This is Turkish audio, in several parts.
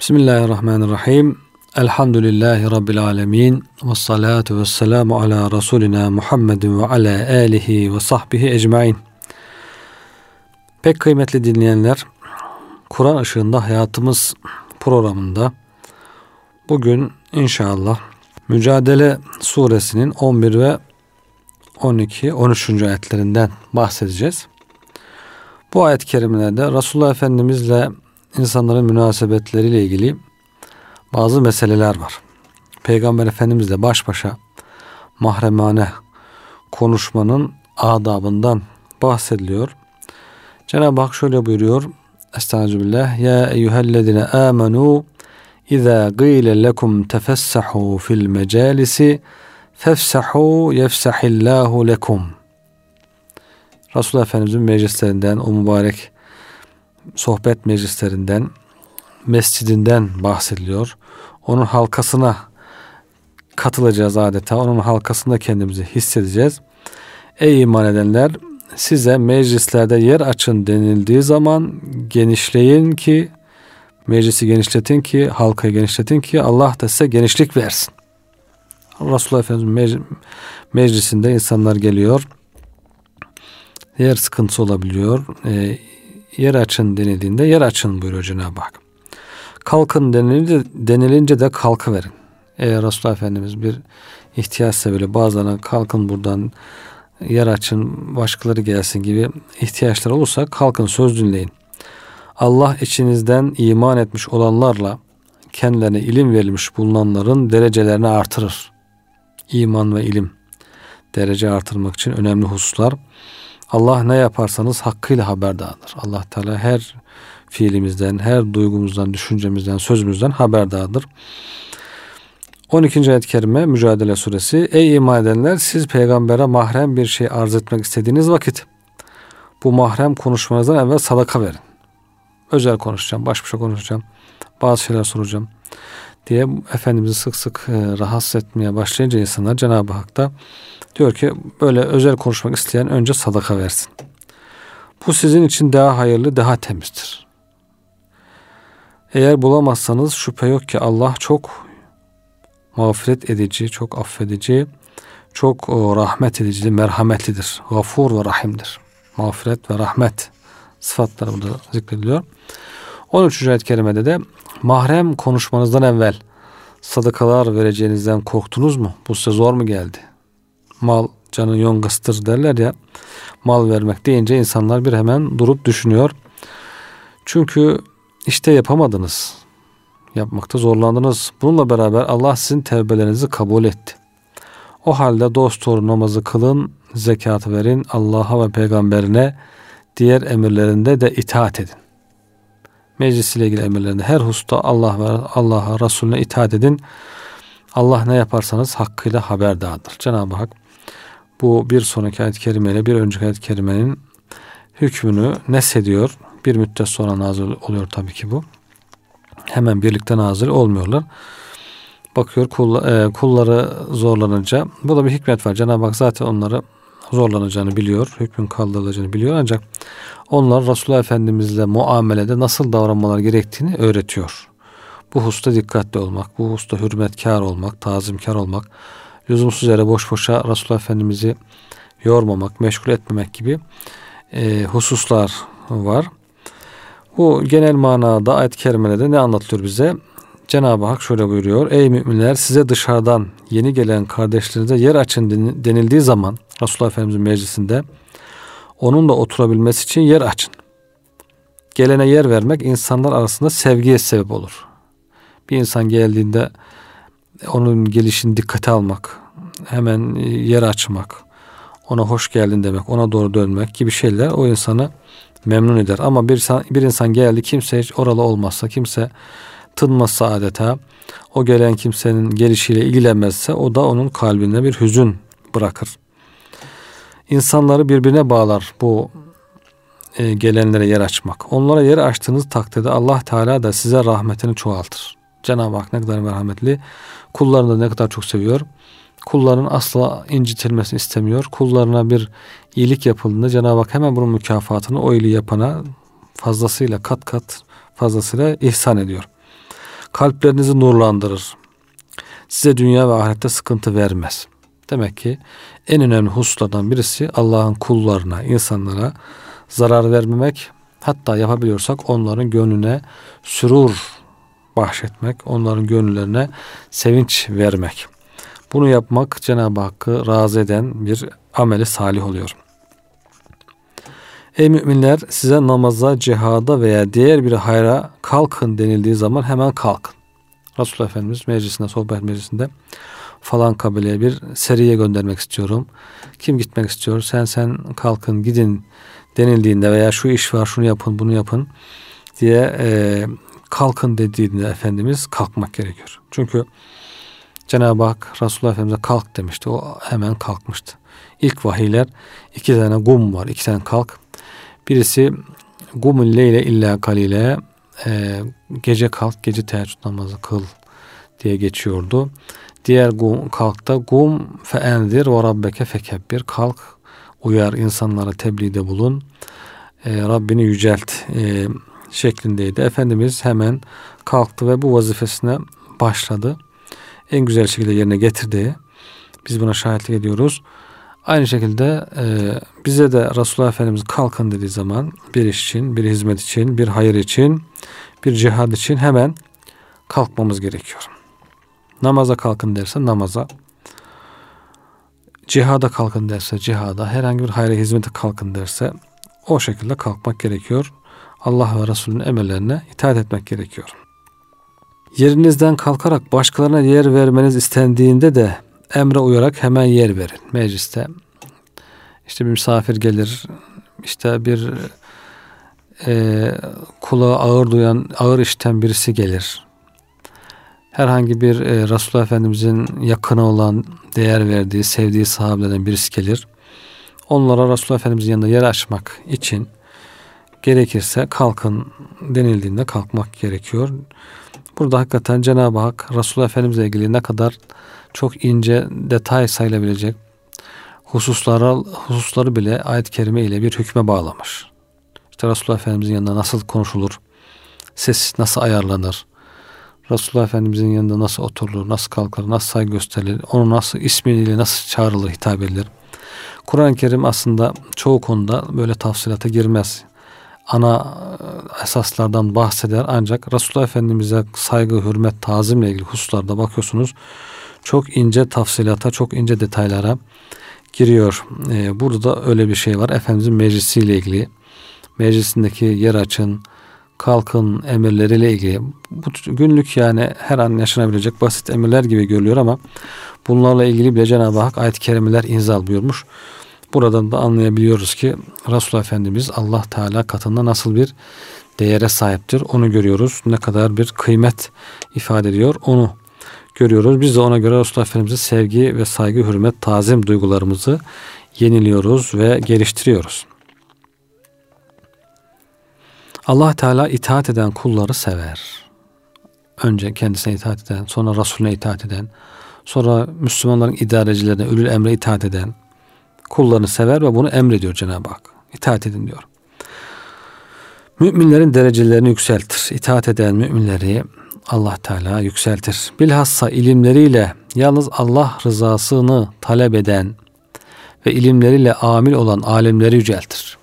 Bismillahirrahmanirrahim. Elhamdülillahi Rabbil alemin. Ve salatu ve selamu ala Resulina Muhammedin ve ala alihi ve sahbihi ecmain. Pek kıymetli dinleyenler, Kur'an ışığında hayatımız programında bugün inşallah Mücadele suresinin 11 ve 12, 13. ayetlerinden bahsedeceğiz. Bu ayet-i kerimelerde Resulullah Efendimizle insanların münasebetleriyle ilgili bazı meseleler var. Peygamber Efendimizle baş başa mahremane konuşmanın adabından bahsediliyor. Cenab-ı Hak şöyle buyuruyor. Estağfirullah. Ya eyyühellezine amenu İza gîle lekum tefessahu fil mecalisi fefsahu yefsahillahu lekum. Resulullah Efendimizin meclislerinden, o mübarek sohbet meclislerinden, mescidinden bahsediliyor. Onun halkasına katılacağız adeta. Onun halkasında kendimizi hissedeceğiz. Ey iman edenler size meclislerde yer açın denildiği zaman genişleyin ki meclisi genişletin ki halkayı genişletin ki Allah da size genişlik versin. Resulullah Efendimiz meclisinde insanlar geliyor. Yer sıkıntısı olabiliyor. E, yer açın denildiğinde yer açın buyuruyor Cenab-ı Hak. Kalkın denilince, denilince de kalkı verin. Eğer Resulullah Efendimiz bir ihtiyaçsa böyle bazılarına kalkın buradan yer açın başkaları gelsin gibi ihtiyaçlar olursa kalkın söz dinleyin. Allah içinizden iman etmiş olanlarla kendilerine ilim verilmiş bulunanların derecelerini artırır. İman ve ilim derece artırmak için önemli hususlar. Allah ne yaparsanız hakkıyla haberdardır. Allah Teala her fiilimizden, her duygumuzdan, düşüncemizden, sözümüzden haberdardır. 12. ayet-i kerime Mücadele Suresi Ey iman edenler siz peygambere mahrem bir şey arz etmek istediğiniz vakit bu mahrem konuşmanızdan evvel sadaka verin. Özel konuşacağım, baş başa konuşacağım, bazı şeyler soracağım diye Efendimiz'i sık sık e, rahatsız etmeye başlayınca insanlar Cenab-ı Hak da diyor ki böyle özel konuşmak isteyen önce sadaka versin. Bu sizin için daha hayırlı, daha temizdir. Eğer bulamazsanız şüphe yok ki Allah çok mağfiret edici, çok affedici, çok rahmet edici, merhametlidir. Gafur ve rahimdir. Mağfiret ve rahmet sıfatları burada zikrediliyor. 13. ayet-i kerimede de mahrem konuşmanızdan evvel sadakalar vereceğinizden korktunuz mu? Bu size zor mu geldi? Mal canı yongastır derler ya. Mal vermek deyince insanlar bir hemen durup düşünüyor. Çünkü işte yapamadınız. Yapmakta zorlandınız. Bununla beraber Allah sizin tevbelerinizi kabul etti. O halde dost doğru namazı kılın, zekatı verin, Allah'a ve peygamberine diğer emirlerinde de itaat edin. Meclis ile ilgili emirlerinde her hususta Allah ve Allah'a Resulüne itaat edin. Allah ne yaparsanız hakkıyla haberdardır. Cenab-ı Hak bu bir sonraki ayet-i kerimeyle bir önceki ayet-i kerimenin hükmünü nesediyor. Bir müddet sonra nazil oluyor tabii ki bu. Hemen birlikte nazil olmuyorlar. Bakıyor e, kulları zorlanınca bu da bir hikmet var. Cenab-ı Hak zaten onları zorlanacağını biliyor. Hükmün kaldırılacağını biliyor. Ancak onlar Resulullah Efendimizle muamelede nasıl davranmalar gerektiğini öğretiyor. Bu hususta dikkatli olmak, bu hususta hürmetkar olmak, tazimkar olmak, lüzumsuz yere boş boşa Resulullah Efendimiz'i yormamak, meşgul etmemek gibi e, hususlar var. Bu genel manada ayet-i kerimelerde ne anlatılıyor bize? Cenab-ı Hak şöyle buyuruyor. Ey müminler size dışarıdan yeni gelen kardeşlerinize yer açın denildiği zaman Resulullah Efendimizin meclisinde onun da oturabilmesi için yer açın. Gelene yer vermek insanlar arasında sevgiye sebep olur. Bir insan geldiğinde onun gelişini dikkate almak, hemen yer açmak, ona hoş geldin demek, ona doğru dönmek gibi şeyler o insanı memnun eder. Ama bir insan, bir insan geldi kimse hiç oralı olmazsa, kimse tınmazsa adeta, o gelen kimsenin gelişiyle ilgilenmezse o da onun kalbinde bir hüzün bırakır insanları birbirine bağlar bu e, gelenlere yer açmak. Onlara yer açtığınız takdirde Allah Teala da size rahmetini çoğaltır. Cenab-ı Hak ne kadar merhametli. Kullarını da ne kadar çok seviyor. Kulların asla incitilmesini istemiyor. Kullarına bir iyilik yapıldığında Cenab-ı Hak hemen bunun mükafatını o iyiliği yapana fazlasıyla kat kat fazlasıyla ihsan ediyor. kalplerinizi nurlandırır. Size dünya ve ahirette sıkıntı vermez. Demek ki en önemli hususlardan birisi Allah'ın kullarına, insanlara zarar vermemek, hatta yapabiliyorsak onların gönlüne sürur bahşetmek, onların gönüllerine sevinç vermek. Bunu yapmak Cenab-ı Hakk'ı razı eden bir ameli salih oluyor. Ey müminler size namaza, cihada veya diğer bir hayra kalkın denildiği zaman hemen kalkın. Resulullah Efendimiz meclisinde, sohbet meclisinde falan kabileye bir seriye göndermek istiyorum. Kim gitmek istiyor? Sen sen kalkın gidin denildiğinde veya şu iş var şunu yapın bunu yapın diye e, kalkın dediğinde Efendimiz kalkmak gerekiyor. Çünkü Cenab-ı Hak Resulullah Efendimiz'e kalk demişti. O hemen kalkmıştı. İlk vahiyler iki tane gum var. iki tane kalk. Birisi gumul leyle illa kalile e, gece kalk, gece teheccüd namazı kıl diye geçiyordu. Diğer kalkta gum fe endir ve rabbeke fekebbir. Kalk, uyar insanlara tebliğde bulun. E, Rabbini yücelt e, şeklindeydi. Efendimiz hemen kalktı ve bu vazifesine başladı. En güzel şekilde yerine getirdi. Biz buna şahitlik ediyoruz. Aynı şekilde e, bize de Resulullah Efendimiz kalkın dediği zaman bir iş için, bir hizmet için, bir hayır için, bir cihad için hemen kalkmamız gerekiyor. Namaza kalkın derse namaza, cihada kalkın derse cihada, herhangi bir hayra hizmete kalkın derse o şekilde kalkmak gerekiyor. Allah ve Resulünün emirlerine itaat etmek gerekiyor. Yerinizden kalkarak başkalarına yer vermeniz istendiğinde de emre uyarak hemen yer verin mecliste. İşte bir misafir gelir, işte bir e, kulağı ağır duyan, ağır işten birisi gelir. Herhangi bir e, Resulullah Efendimizin yakını olan, değer verdiği, sevdiği sahabelerden birisi gelir. Onlara Resulullah Efendimizin yanında yer açmak için gerekirse kalkın denildiğinde kalkmak gerekiyor. Burada hakikaten Cenab-ı Hak Resulullah Efendimizle ilgili ne kadar çok ince detay sayılabilecek hususlara, hususları bile ayet-i kerime ile bir hükme bağlamış. İşte Resulullah Efendimizin yanında nasıl konuşulur, ses nasıl ayarlanır, Resulullah Efendimizin yanında nasıl oturulur, nasıl kalkar, nasıl saygı gösterilir, onu nasıl ismiyle nasıl çağrılır, hitap edilir. Kur'an-ı Kerim aslında çoğu konuda böyle tafsilata girmez ana e, esaslardan bahseder ancak Resulullah Efendimiz'e saygı, hürmet, tazimle ilgili hususlarda bakıyorsunuz çok ince tafsilata, çok ince detaylara giriyor. Ee, burada da öyle bir şey var. Efendimizin meclisiyle ilgili, meclisindeki yer açın, kalkın emirleriyle ilgili. Bu günlük yani her an yaşanabilecek basit emirler gibi görülüyor ama bunlarla ilgili bile Cenab-ı Hak ayet-i kerimeler inzal buyurmuş. Buradan da anlayabiliyoruz ki Resulullah Efendimiz Allah Teala katında nasıl bir değere sahiptir. Onu görüyoruz. Ne kadar bir kıymet ifade ediyor. Onu görüyoruz. Biz de ona göre Resulullah Efendimiz'e sevgi ve saygı, hürmet, tazim duygularımızı yeniliyoruz ve geliştiriyoruz. Allah Teala itaat eden kulları sever. Önce kendisine itaat eden, sonra Resulüne itaat eden, sonra Müslümanların idarecilerine, ölül emre itaat eden, kullarını sever ve bunu emrediyor Cenab-ı Hak. İtaat edin diyor. Müminlerin derecelerini yükseltir. İtaat eden müminleri Allah Teala yükseltir. Bilhassa ilimleriyle yalnız Allah rızasını talep eden ve ilimleriyle amil olan alimleri yüceltir.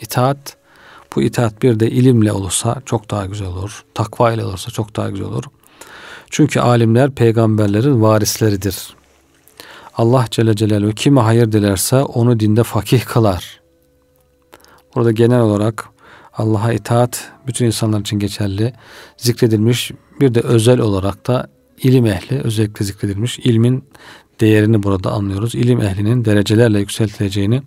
İtaat, bu itaat bir de ilimle olursa çok daha güzel olur. Takva ile olursa çok daha güzel olur. Çünkü alimler peygamberlerin varisleridir. Allah Celle Celaluhu kime hayır dilerse onu dinde fakih kılar. Burada genel olarak Allah'a itaat bütün insanlar için geçerli zikredilmiş. Bir de özel olarak da ilim ehli özellikle zikredilmiş. İlmin değerini burada anlıyoruz. İlim ehlinin derecelerle yükseltileceğini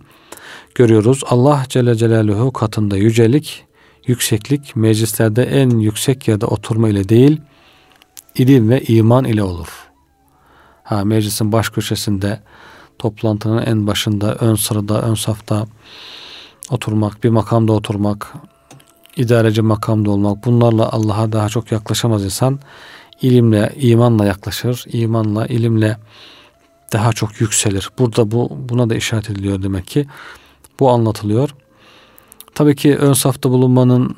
görüyoruz. Allah Celle Celaluhu katında yücelik, yükseklik meclislerde en yüksek yerde oturma ile değil, ilim ve iman ile olur. Ha, meclisin baş köşesinde, toplantının en başında, ön sırada, ön safta oturmak, bir makamda oturmak, idareci makamda olmak, bunlarla Allah'a daha çok yaklaşamaz insan. İlimle, imanla yaklaşır, imanla, ilimle daha çok yükselir. Burada bu buna da işaret ediliyor demek ki. Bu anlatılıyor. Tabii ki ön safta bulunmanın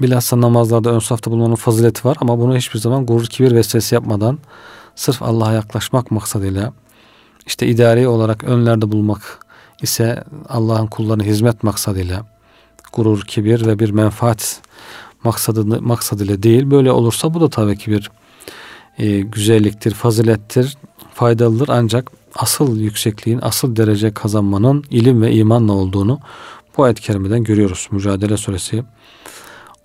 bilhassa namazlarda ön safta bulmanın fazileti var ama bunu hiçbir zaman gurur kibir vesilesi yapmadan sırf Allah'a yaklaşmak maksadıyla işte idari olarak önlerde bulmak ise Allah'ın kullarına hizmet maksadıyla gurur, kibir ve bir menfaat maksadı, maksadıyla değil. Böyle olursa bu da tabii ki bir e, güzelliktir, fazilettir, faydalıdır ancak asıl yüksekliğin, asıl derece kazanmanın ilim ve imanla olduğunu bu ayet-i kerimeden görüyoruz. Mücadele suresi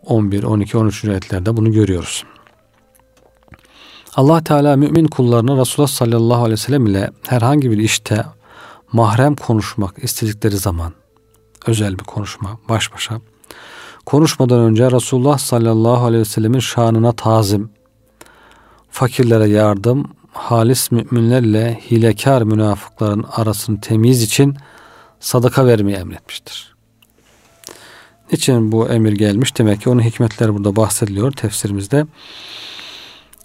11, 12, 13. ayetlerde bunu görüyoruz. Allah Teala mümin kullarına Resulullah sallallahu aleyhi ve sellem ile herhangi bir işte mahrem konuşmak istedikleri zaman özel bir konuşma baş başa konuşmadan önce Resulullah sallallahu aleyhi ve sellemin şanına tazim, fakirlere yardım, halis müminlerle hilekar münafıkların arasını temiz için sadaka vermeyi emretmiştir. Niçin bu emir gelmiş? Demek ki onun hikmetleri burada bahsediliyor tefsirimizde.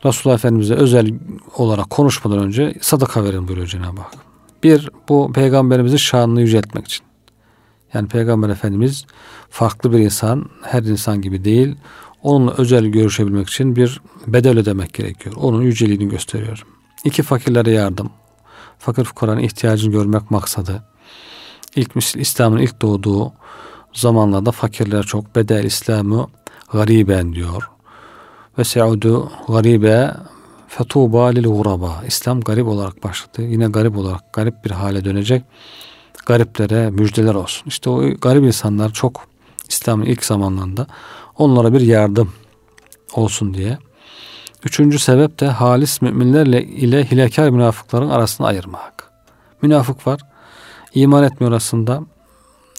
Resulullah Efendimiz'e özel olarak konuşmadan önce sadaka verin buyuruyor Cenab-ı Hak. Bir, bu peygamberimizin şanını yüceltmek için. Yani Peygamber Efendimiz farklı bir insan, her insan gibi değil. Onunla özel görüşebilmek için bir bedel ödemek gerekiyor. Onun yüceliğini gösteriyor. İki fakirlere yardım. Fakir fukaranın ihtiyacını görmek maksadı. İlk İslam'ın ilk doğduğu zamanlarda fakirler çok bedel İslam'ı gariben diyor. Ve seudu garibe fetuba lil guraba. İslam garip olarak başladı. Yine garip olarak garip bir hale dönecek. Gariplere müjdeler olsun. İşte o garip insanlar çok İslam'ın ilk zamanlarında onlara bir yardım olsun diye. Üçüncü sebep de halis müminlerle ile hilekar münafıkların arasını ayırmak. Münafık var. iman etmiyor aslında.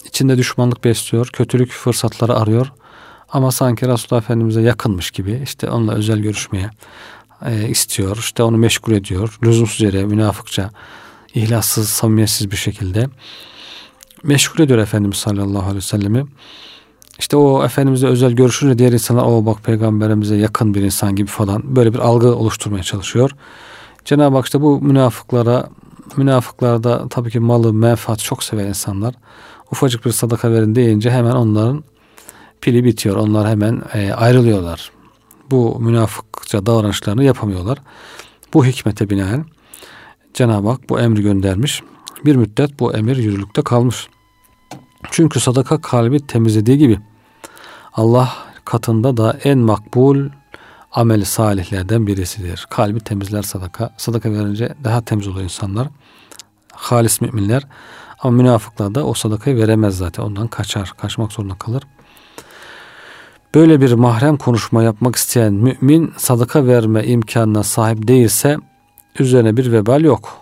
içinde düşmanlık besliyor. Kötülük fırsatları arıyor. Ama sanki Resulullah Efendimiz'e yakınmış gibi işte onunla özel görüşmeye e, istiyor. İşte onu meşgul ediyor. Lüzumsuz yere münafıkça, ihlassız, samimiyetsiz bir şekilde meşgul ediyor Efendimiz sallallahu aleyhi ve sellemi. İşte o Efendimiz'e özel görüşünce diğer insanlar o bak peygamberimize yakın bir insan gibi falan böyle bir algı oluşturmaya çalışıyor. Cenab-ı Hak işte bu münafıklara münafıklarda tabii ki malı, menfaat çok seven insanlar. Ufacık bir sadaka verin deyince hemen onların pili bitiyor. Onlar hemen e, ayrılıyorlar. Bu münafıkça davranışlarını yapamıyorlar. Bu hikmete binaen Cenab-ı Hak bu emri göndermiş. Bir müddet bu emir yürürlükte kalmış. Çünkü sadaka kalbi temizlediği gibi Allah katında da en makbul amel salihlerden birisidir. Kalbi temizler sadaka. Sadaka verince daha temiz oluyor insanlar. Halis müminler. Ama münafıklar da o sadakayı veremez zaten. Ondan kaçar. Kaçmak zorunda kalır. Böyle bir mahrem konuşma yapmak isteyen mümin sadaka verme imkanına sahip değilse üzerine bir vebal yok.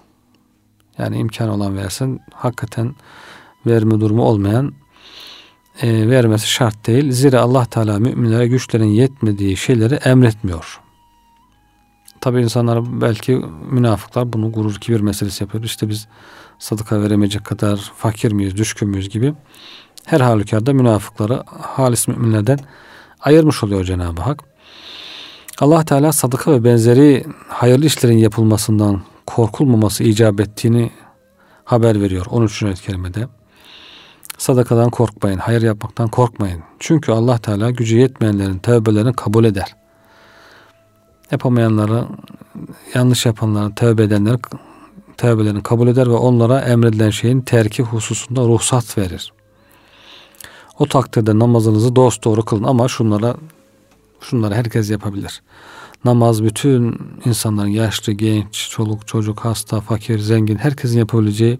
Yani imkan olan versin. Hakikaten verme durumu olmayan e, vermesi şart değil. Zira Allah Teala müminlere güçlerin yetmediği şeyleri emretmiyor. Tabi insanlar belki münafıklar bunu gurur kibir meselesi yapıyor. İşte biz sadaka veremeyecek kadar fakir miyiz, düşkün müyüz gibi. Her halükarda münafıkları halis müminlerden ayırmış oluyor Cenab-ı Hak. Allah Teala sadaka ve benzeri hayırlı işlerin yapılmasından korkulmaması icap ettiğini haber veriyor 13. ayet kerimede. Sadakadan korkmayın, hayır yapmaktan korkmayın. Çünkü Allah Teala gücü yetmeyenlerin tövbelerini kabul eder. Yapamayanları, yanlış yapanların, tövbe edenleri tövbelerini kabul eder ve onlara emredilen şeyin terki hususunda ruhsat verir. O takdirde namazınızı dost doğru kılın ama şunlara şunları herkes yapabilir. Namaz bütün insanların yaşlı, genç, çoluk, çocuk, hasta, fakir, zengin herkesin yapabileceği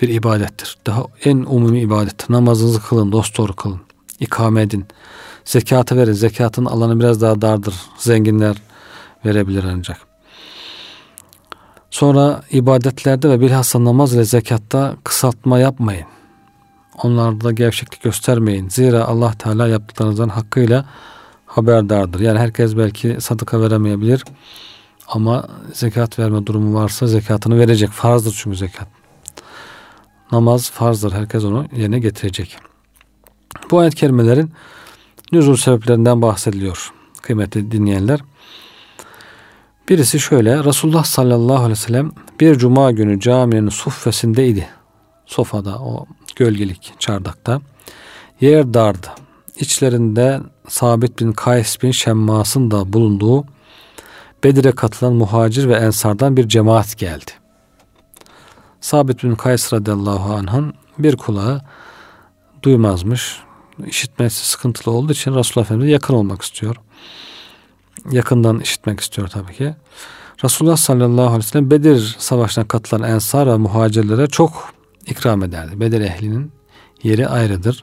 bir ibadettir. Daha en umumi ibadettir. Namazınızı kılın, dost doğru kılın. İkame edin. Zekatı verin. Zekatın alanı biraz daha dardır. Zenginler verebilir ancak. Sonra ibadetlerde ve bilhassa namaz ile zekatta kısaltma yapmayın. Onlarda gevşeklik göstermeyin. Zira Allah Teala yaptıklarınızdan hakkıyla haberdardır. Yani herkes belki sadaka veremeyebilir ama zekat verme durumu varsa zekatını verecek. Farzdır çünkü zekat. Namaz farzdır. Herkes onu yerine getirecek. Bu ayet kelimelerin nüzul sebeplerinden bahsediliyor. Kıymetli dinleyenler. Birisi şöyle. Resulullah sallallahu aleyhi ve sellem bir cuma günü caminin suffesindeydi. Sofada o gölgelik çardakta. Yer dardı. içlerinde Sabit bin Kays bin Şemmas'ın da bulunduğu Bedir'e katılan muhacir ve ensardan bir cemaat geldi. Sabit bin Kays radıyallahu anh'ın bir kulağı duymazmış. İşitmesi sıkıntılı olduğu için Resulullah Efendimiz'e yakın olmak istiyor. Yakından işitmek istiyor tabii ki. Resulullah sallallahu aleyhi ve sellem Bedir Savaşı'na katılan ensar ve muhacirlere çok ikram ederdi. Bedir ehlinin yeri ayrıdır.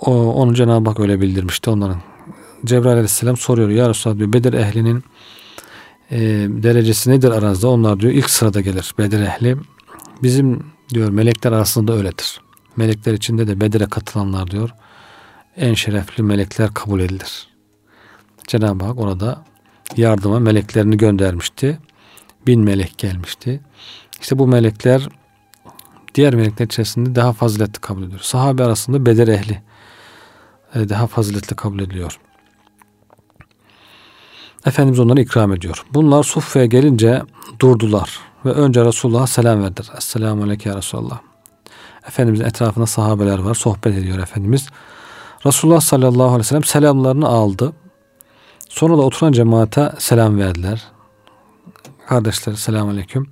O, onu Cenab-ı Hak öyle bildirmişti onların. Cebrail aleyhisselam soruyor ya Resulallah diyor Bedir ehlinin e, derecesi nedir aranızda? Onlar diyor ilk sırada gelir Bedir ehli. Bizim diyor melekler arasında öyledir. Melekler içinde de Bedir'e katılanlar diyor en şerefli melekler kabul edilir. Cenab-ı Hak orada yardıma meleklerini göndermişti. Bin melek gelmişti. İşte bu melekler diğer melekler içerisinde daha faziletli kabul ediyor. Sahabe arasında Bedir ehli daha faziletli kabul ediliyor. Efendimiz onları ikram ediyor. Bunlar Suffe'ye gelince durdular ve önce Resulullah'a selam verdiler. Esselamu aleyke ya Resulallah. Efendimizin etrafında sahabeler var. Sohbet ediyor Efendimiz. Resulullah sallallahu aleyhi ve sellem selamlarını aldı. Sonra da oturan cemaate selam verdiler. Kardeşler selamun aleyküm.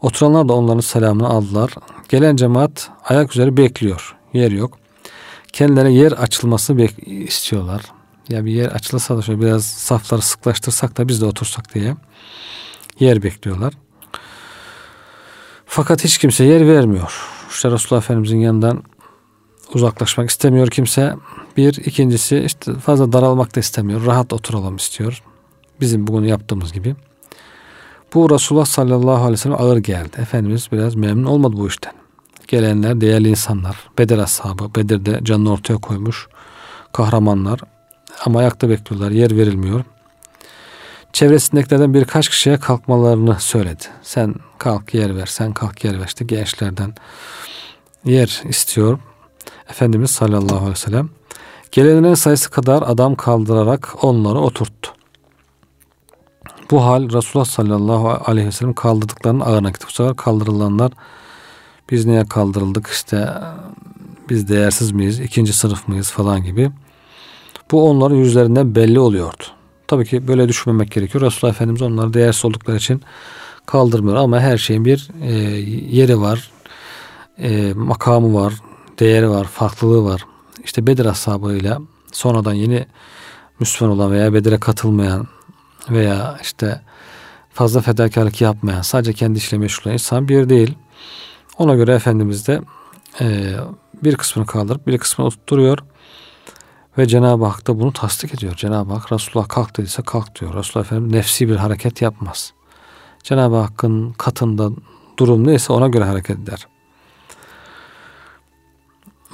Oturanlar da onların selamını aldılar. Gelen cemaat ayak üzeri bekliyor. Yer yok. Kendilerine yer açılması istiyorlar. Ya bir yer açılırsa da şöyle biraz safları sıklaştırsak da biz de otursak diye yer bekliyorlar. Fakat hiç kimse yer vermiyor. İşte Resulullah Efendimizin yanından uzaklaşmak istemiyor kimse. Bir, ikincisi işte fazla daralmak da istemiyor. Rahat oturalım istiyor. Bizim bugün yaptığımız gibi. Bu Resulullah sallallahu aleyhi ve sellem ağır geldi. Efendimiz biraz memnun olmadı bu işten. Gelenler değerli insanlar. Bedir ashabı. Bedir'de canını ortaya koymuş. Kahramanlar. Ama ayakta bekliyorlar. Yer verilmiyor. Çevresindekilerden birkaç kişiye kalkmalarını söyledi. Sen kalk yer ver. Sen kalk yer ver. İşte gençlerden yer istiyor. Efendimiz sallallahu aleyhi ve sellem gelenlerin sayısı kadar adam kaldırarak onları oturttu. Bu hal Resulullah sallallahu aleyhi ve sellem kaldırdıklarının ağırına gitti. Bu sefer kaldırılanlar biz niye kaldırıldık işte biz değersiz miyiz, ikinci sınıf mıyız falan gibi. Bu onların yüzlerinden belli oluyordu. Tabii ki böyle düşünmemek gerekiyor. Resulullah Efendimiz onları değersiz oldukları için kaldırmıyor ama her şeyin bir e, yeri var, e, makamı var, değeri var, farklılığı var. İşte Bedir ashabıyla sonradan yeni Müslüman olan veya Bedir'e katılmayan veya işte fazla fedakarlık yapmayan, sadece kendi işle meşgul olan insan bir değil. Ona göre Efendimiz de e, bir kısmını kaldırıp bir kısmını oturtuyor. Ve Cenab-ı Hak da bunu tasdik ediyor. Cenab-ı Hak Resulullah kalk dediyse kalk diyor. Resulullah Efendimiz nefsi bir hareket yapmaz. Cenab-ı Hakk'ın katında durum neyse ona göre hareket eder.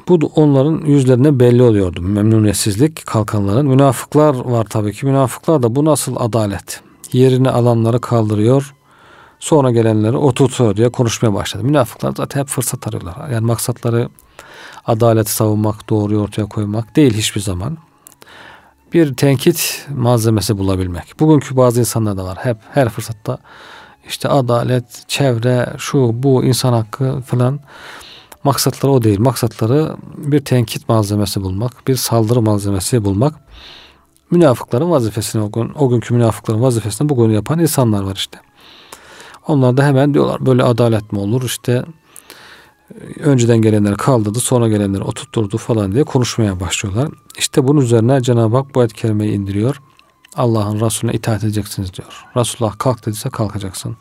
Bu onların yüzlerine belli oluyordu. Memnuniyetsizlik kalkanların. Münafıklar var tabii ki. Münafıklar da bu nasıl adalet? Yerini alanları kaldırıyor. Sonra gelenleri oturtuyor diye konuşmaya başladı. Münafıklar zaten hep fırsat arıyorlar. Yani maksatları adalet savunmak, doğruyu ortaya koymak değil hiçbir zaman. Bir tenkit malzemesi bulabilmek. Bugünkü bazı insanlar da var. Hep her fırsatta işte adalet, çevre, şu bu insan hakkı falan Maksatları o değil. Maksatları bir tenkit malzemesi bulmak, bir saldırı malzemesi bulmak. Münafıkların vazifesini o, gün, o günkü münafıkların vazifesini bugün yapan insanlar var işte. Onlar da hemen diyorlar böyle adalet mi olur işte önceden gelenleri kaldırdı sonra gelenleri oturtturdu falan diye konuşmaya başlıyorlar. İşte bunun üzerine Cenab-ı Hak bu ayet indiriyor. Allah'ın Resulüne itaat edeceksiniz diyor. Resulullah kalk dediyse kalkacaksın.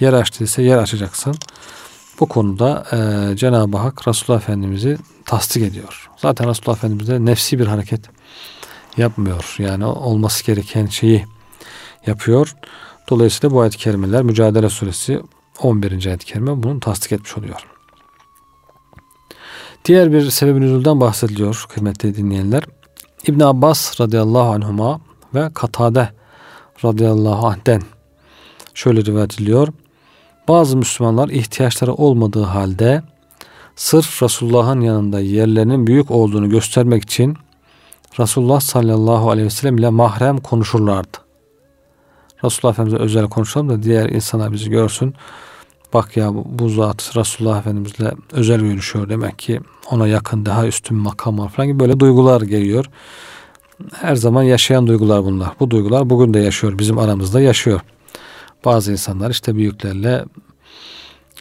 Yer aç dediyse yer açacaksın. Bu konuda e, Cenab-ı Hak Resulullah Efendimiz'i tasdik ediyor. Zaten Resulullah Efendimiz de nefsi bir hareket yapmıyor. Yani olması gereken şeyi yapıyor. Dolayısıyla bu ayet-i kerimeler Mücadele Suresi 11. ayet-i kerime bunu tasdik etmiş oluyor. Diğer bir sebebin nüzulden bahsediliyor kıymetli dinleyenler. İbn Abbas radıyallahu anhuma ve Katade radıyallahu anh'den şöyle rivayet ediliyor. Bazı Müslümanlar ihtiyaçları olmadığı halde sırf Resulullah'ın yanında yerlerinin büyük olduğunu göstermek için Resulullah sallallahu aleyhi ve sellem ile mahrem konuşurlardı. Resulullah Efendimiz'e özel konuşalım da diğer insanlar bizi görsün. Bak ya bu zat Resulullah Efendimizle özel görüşüyor demek ki ona yakın daha üstün makam var falan gibi böyle duygular geliyor. Her zaman yaşayan duygular bunlar. Bu duygular bugün de yaşıyor. Bizim aramızda yaşıyor. Bazı insanlar işte büyüklerle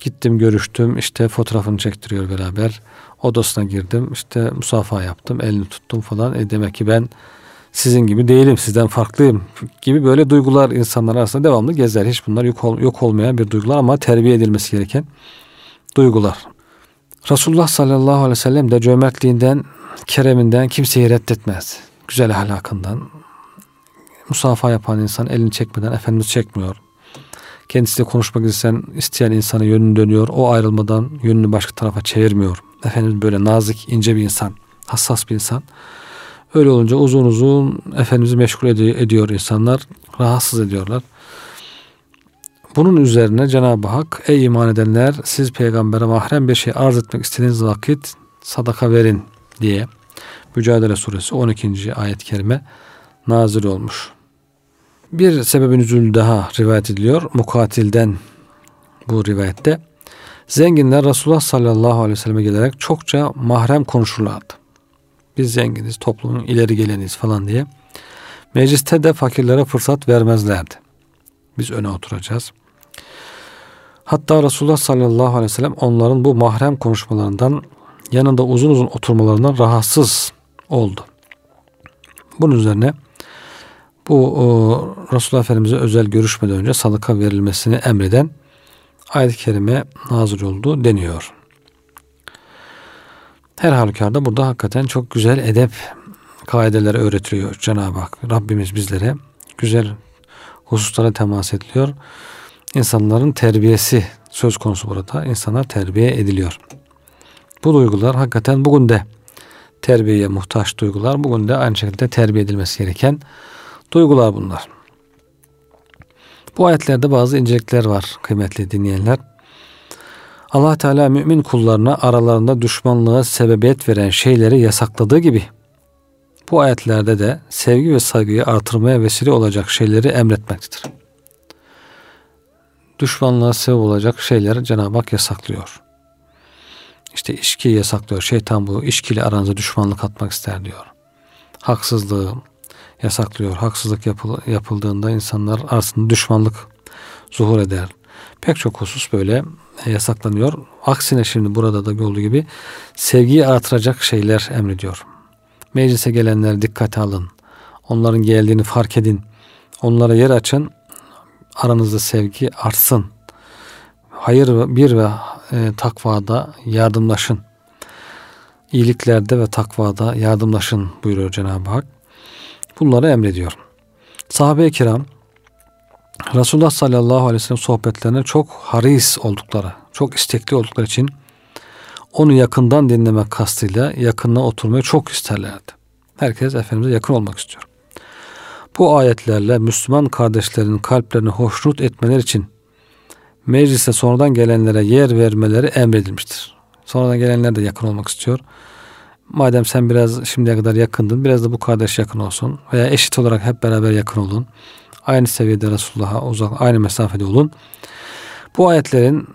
gittim görüştüm işte fotoğrafını çektiriyor beraber. Odasına girdim işte musafa yaptım elini tuttum falan. E demek ki ben sizin gibi değilim sizden farklıyım gibi böyle duygular insanlar arasında devamlı gezer. Hiç bunlar yok, ol, yok olmayan bir duygular ama terbiye edilmesi gereken duygular. Resulullah sallallahu aleyhi ve sellem de cömertliğinden, kereminden kimseyi reddetmez. Güzel ahlakından. Musafa yapan insan elini çekmeden Efendimiz çekmiyor. Kendisiyle konuşmak isteyen, isteyen insana yönünü dönüyor. O ayrılmadan yönünü başka tarafa çevirmiyor. Efendimiz böyle nazik, ince bir insan, hassas bir insan. Öyle olunca uzun uzun Efendimiz'i meşgul ediyor, ediyor insanlar. Rahatsız ediyorlar. Bunun üzerine Cenab-ı Hak ey iman edenler siz peygambere mahrem bir şey arz etmek istediğiniz vakit sadaka verin diye Mücadele suresi 12. ayet-i kerime nazil olmuş. Bir sebebin üzülü daha rivayet ediliyor. Mukatilden bu rivayette. Zenginler Resulullah sallallahu aleyhi ve selleme gelerek çokça mahrem konuşurlardı. Biz zenginiz, toplumun ileri geleniz falan diye. Mecliste de fakirlere fırsat vermezlerdi. Biz öne oturacağız. Hatta Resulullah sallallahu aleyhi ve sellem onların bu mahrem konuşmalarından yanında uzun uzun oturmalarından rahatsız oldu. Bunun üzerine bu o, Resulullah Efendimiz'e özel görüşmeden önce sadaka verilmesini emreden ayet-i kerime nazır oldu deniyor. Her halükarda burada hakikaten çok güzel edep kaideleri öğretiliyor Cenab-ı Hak. Rabbimiz bizlere güzel hususlara temas ediliyor. İnsanların terbiyesi söz konusu burada. İnsanlar terbiye ediliyor. Bu duygular hakikaten bugün de terbiyeye muhtaç duygular. Bugün de aynı şekilde terbiye edilmesi gereken duygular bunlar. Bu ayetlerde bazı incelikler var kıymetli dinleyenler. Allah Teala mümin kullarına aralarında düşmanlığa sebebiyet veren şeyleri yasakladığı gibi bu ayetlerde de sevgi ve saygıyı artırmaya vesile olacak şeyleri emretmektedir. Düşmanlığa sebep olacak şeyleri Cenab-ı Hak yasaklıyor. İşte içki yasaklıyor. Şeytan bu içkiyle aranıza düşmanlık atmak ister diyor. Haksızlığı yasaklıyor. Haksızlık yapıl, yapıldığında insanlar arasında düşmanlık zuhur eder. Pek çok husus böyle yasaklanıyor. Aksine şimdi burada da olduğu gibi sevgiyi artıracak şeyler emrediyor. Meclise gelenler dikkate alın. Onların geldiğini fark edin. Onlara yer açın. Aranızda sevgi artsın. Hayır bir ve e, takvada yardımlaşın. İyiliklerde ve takvada yardımlaşın buyuruyor Cenab-ı Hak. Bunları emrediyor. Sahabe-i kiram Resulullah sallallahu aleyhi ve sellem sohbetlerine çok haris oldukları, çok istekli oldukları için onu yakından dinlemek kastıyla yakınına oturmayı çok isterlerdi. Herkes Efendimiz'e yakın olmak istiyor. Bu ayetlerle Müslüman kardeşlerin kalplerini hoşnut etmeler için meclise sonradan gelenlere yer vermeleri emredilmiştir. Sonradan gelenler de yakın olmak istiyor. Madem sen biraz şimdiye kadar yakındın biraz da bu kardeş yakın olsun veya eşit olarak hep beraber yakın olun. Aynı seviyede Resulullah'a uzak, aynı mesafede olun. Bu ayetlerin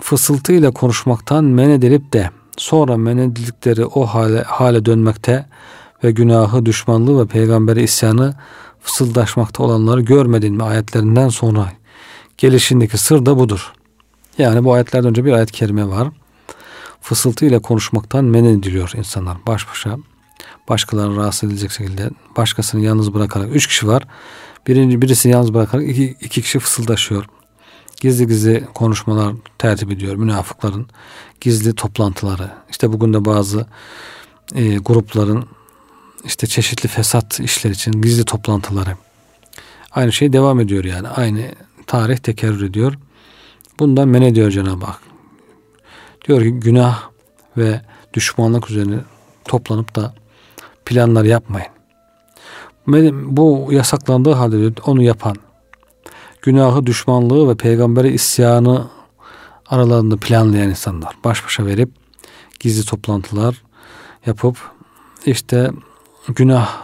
fısıltıyla konuşmaktan men edilip de sonra men edildikleri o hale, hale dönmekte ve günahı, düşmanlığı ve peygamberi isyanı fısıldaşmakta olanları görmedin mi ayetlerinden sonra gelişindeki sır da budur. Yani bu ayetlerden önce bir ayet-i kerime var. Fısıltı ile konuşmaktan men ediliyor insanlar baş başa. Başkalarını rahatsız edilecek şekilde başkasını yalnız bırakarak. Üç kişi var. Birinci birisini yalnız bırakarak iki, iki kişi fısıldaşıyor. Gizli gizli konuşmalar tertip ediyor münafıkların. Gizli toplantıları. İşte bugün de bazı e, grupların işte çeşitli fesat işler için gizli toplantıları. Aynı şey devam ediyor yani. Aynı tarih tekerrür ediyor. Bundan men ediyor Cenab-ı Hak. Diyor ki günah ve düşmanlık üzerine toplanıp da planlar yapmayın. Bu yasaklandığı halde onu yapan, günahı, düşmanlığı ve peygambere isyanı aralarında planlayan insanlar baş başa verip gizli toplantılar yapıp işte günah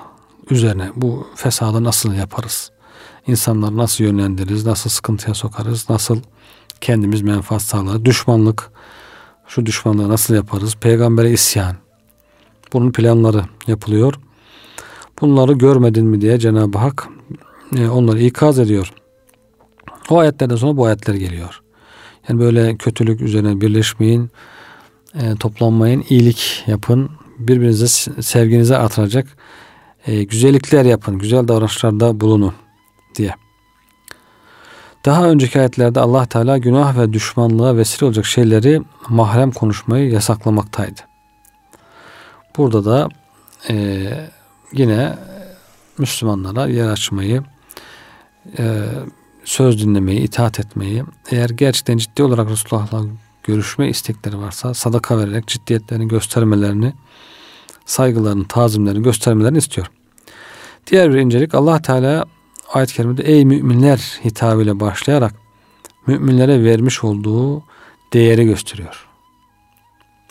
üzerine bu fesadı nasıl yaparız? insanları nasıl yönlendiririz, nasıl sıkıntıya sokarız, nasıl kendimiz menfaat sağlar. Düşmanlık, şu düşmanlığı nasıl yaparız? Peygambere isyan. Bunun planları yapılıyor. Bunları görmedin mi diye Cenab-ı Hak e, onları ikaz ediyor. O ayetlerden sonra bu ayetler geliyor. Yani böyle kötülük üzerine birleşmeyin, e, toplanmayın, iyilik yapın, birbirinize sevginizi artıracak e, güzellikler yapın, güzel davranışlarda bulunun diye. Daha önceki ayetlerde Allah Teala günah ve düşmanlığa vesile olacak şeyleri mahrem konuşmayı yasaklamaktaydı. Burada da e, yine Müslümanlara yer açmayı, e, söz dinlemeyi, itaat etmeyi, eğer gerçekten ciddi olarak Resulullah'la görüşme istekleri varsa sadaka vererek ciddiyetlerini göstermelerini, saygılarını, tazimlerini göstermelerini istiyor. Diğer bir incelik Allah Teala ayet-i kerimede ey müminler hitabıyla başlayarak müminlere vermiş olduğu değeri gösteriyor.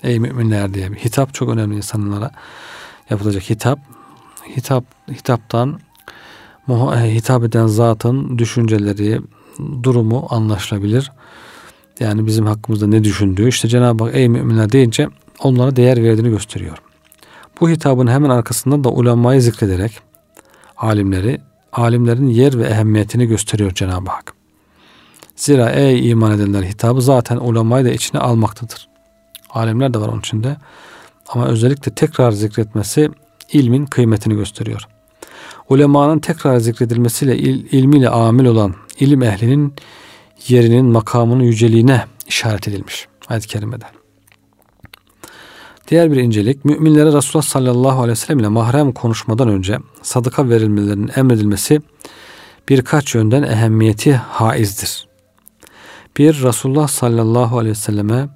Ey müminler diye bir hitap çok önemli insanlara yapılacak hitap. Hitap hitaptan hitap eden zatın düşünceleri, durumu anlaşılabilir. Yani bizim hakkımızda ne düşündüğü işte Cenab-ı Hak ey müminler deyince onlara değer verdiğini gösteriyor. Bu hitabın hemen arkasında da ulemayı zikrederek alimleri, alimlerin yer ve ehemmiyetini gösteriyor Cenab-ı Hak. Zira ey iman edenler hitabı zaten ulemayı da içine almaktadır. Alimler de var onun içinde. Ama özellikle tekrar zikretmesi ilmin kıymetini gösteriyor. Ulemanın tekrar zikredilmesiyle il, ilmiyle amil olan ilim ehlinin yerinin, makamının yüceliğine işaret edilmiş ayet-i kerimede. Diğer bir incelik, müminlere Resulullah sallallahu aleyhi ve sellem ile mahrem konuşmadan önce sadaka verilmelerinin emredilmesi birkaç yönden ehemmiyeti haizdir. Bir, Resulullah sallallahu aleyhi ve selleme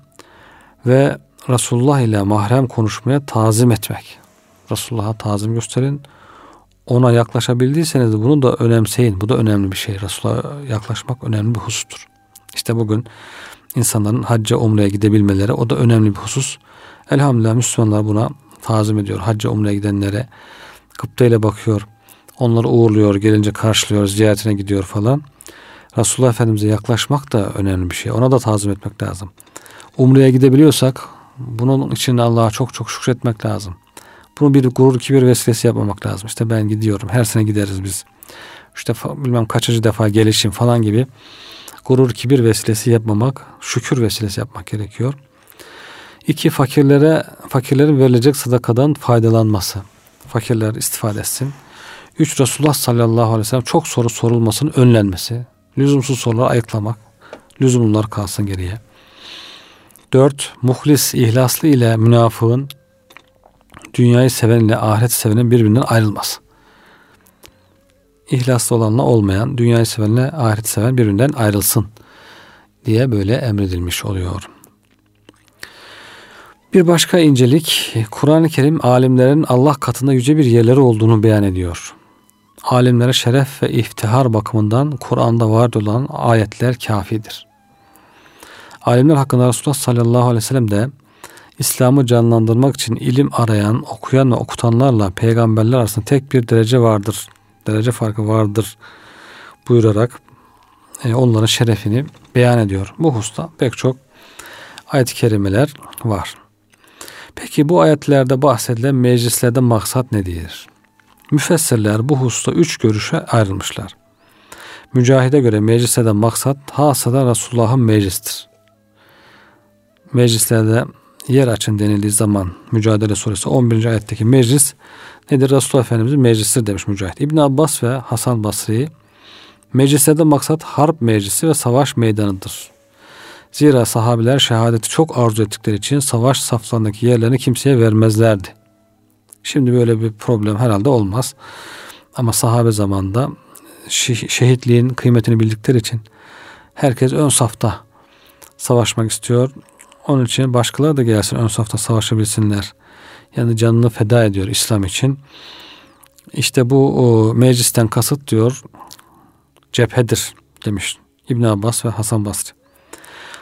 ve Resulullah ile mahrem konuşmaya tazim etmek. Resulullah'a tazim gösterin. Ona yaklaşabildiyseniz bunu da önemseyin. Bu da önemli bir şey. Resulullah'a yaklaşmak önemli bir husustur. İşte bugün insanların hacca umreye gidebilmeleri o da önemli bir husus. Elhamdülillah Müslümanlar buna tazim ediyor. Hacca umreye gidenlere gıpteyle bakıyor. Onları uğurluyor, gelince karşılıyor, ziyaretine gidiyor falan. Resulullah Efendimiz'e yaklaşmak da önemli bir şey. Ona da tazim etmek lazım. Umre'ye gidebiliyorsak bunun için Allah'a çok çok şükretmek lazım. Bunu bir gurur kibir vesilesi yapmamak lazım. İşte ben gidiyorum. Her sene gideriz biz. İşte bilmem kaçıncı defa gelişim falan gibi gurur kibir vesilesi yapmamak, şükür vesilesi yapmak gerekiyor. İki fakirlere fakirlerin verilecek sadakadan faydalanması. Fakirler istifade etsin. Üç Resulullah sallallahu aleyhi ve sellem çok soru sorulmasının önlenmesi. Lüzumsuz soruları ayıklamak. Lüzumlular kalsın geriye. Dört, muhlis, ihlaslı ile münafığın dünyayı seven ile ahiret sevenin birbirinden ayrılması. İhlaslı olanla olmayan, dünyayı sevenle ahiret seven birbirinden ayrılsın diye böyle emredilmiş oluyor. Bir başka incelik, Kur'an-ı Kerim alimlerin Allah katında yüce bir yerleri olduğunu beyan ediyor. Alimlere şeref ve iftihar bakımından Kur'an'da var olan ayetler kafidir. Alimler hakkında Resulullah sallallahu aleyhi ve sellem de İslam'ı canlandırmak için ilim arayan, okuyan ve okutanlarla peygamberler arasında tek bir derece vardır. Derece farkı vardır buyurarak e, onların şerefini beyan ediyor. Bu hususta pek çok ayet-i kerimeler var. Peki bu ayetlerde bahsedilen meclislerde maksat nedir? Müfessirler bu hususta üç görüşe ayrılmışlar. Mücahide göre meclislerde maksat hasada Resulullah'ın meclistir. Meclislerde yer açın denildiği zaman Mücadele Suresi 11. ayetteki meclis nedir? Resulullah Efendimiz'in meclisidir demiş Mücahit. İbn Abbas ve Hasan Basri meclislerde maksat harp meclisi ve savaş meydanıdır. Zira sahabiler şehadeti çok arzu ettikleri için savaş saflarındaki yerlerini kimseye vermezlerdi. Şimdi böyle bir problem herhalde olmaz. Ama sahabe zamanında şehitliğin kıymetini bildikleri için herkes ön safta savaşmak istiyor. Onun için başkaları da gelsin ön safta savaşabilsinler. Yani canını feda ediyor İslam için. İşte bu o, meclisten kasıt diyor cephedir demiş İbn Abbas ve Hasan Basri.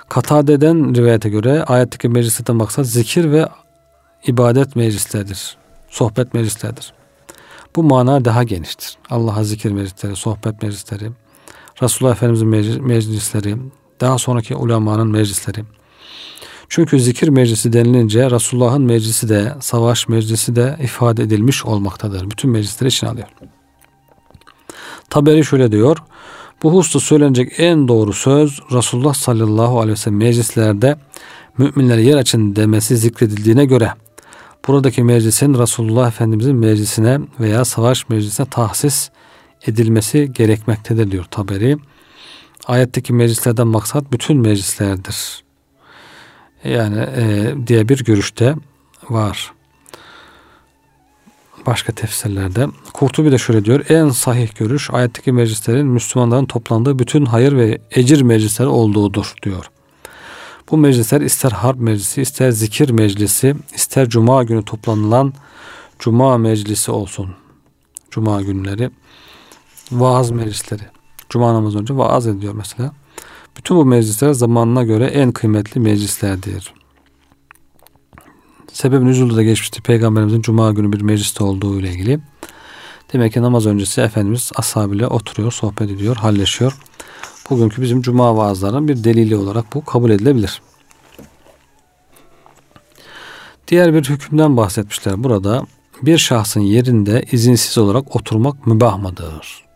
Katade'den rivayete göre ayetteki meclisten maksat zikir ve ibadet meclisleridir. Sohbet meclisleridir. Bu mana daha geniştir. Allah'a zikir meclisleri, sohbet meclisleri, Resulullah Efendimizin meclisleri, Daha sonraki ulemanın meclisleri. Çünkü zikir meclisi denilince Resulullah'ın meclisi de, savaş meclisi de ifade edilmiş olmaktadır. Bütün meclisleri için alıyor. Taberi şöyle diyor. Bu hususta söylenecek en doğru söz Resulullah sallallahu aleyhi ve sellem meclislerde müminlere yer açın demesi zikredildiğine göre buradaki meclisin Resulullah Efendimizin meclisine veya savaş meclisine tahsis edilmesi gerekmektedir diyor Taberi. Ayetteki meclislerden maksat bütün meclislerdir. Yani e, diye bir görüşte var. Başka tefsirlerde. Kurtubi de şöyle diyor. En sahih görüş ayetteki meclislerin Müslümanların toplandığı bütün hayır ve ecir meclisleri olduğudur diyor. Bu meclisler ister harp meclisi, ister zikir meclisi, ister cuma günü toplanılan cuma meclisi olsun. Cuma günleri vaaz meclisleri. Cuma namazı önce vaaz ediyor mesela. Bütün bu meclisler zamanına göre en kıymetli meclislerdir. Sebebin nüzulda da geçmişti. Peygamberimizin cuma günü bir mecliste olduğu ile ilgili. Demek ki namaz öncesi Efendimiz ashabıyla oturuyor, sohbet ediyor, halleşiyor. Bugünkü bizim cuma vaazlarının bir delili olarak bu kabul edilebilir. Diğer bir hükümden bahsetmişler. Burada bir şahsın yerinde izinsiz olarak oturmak mübah mıdır?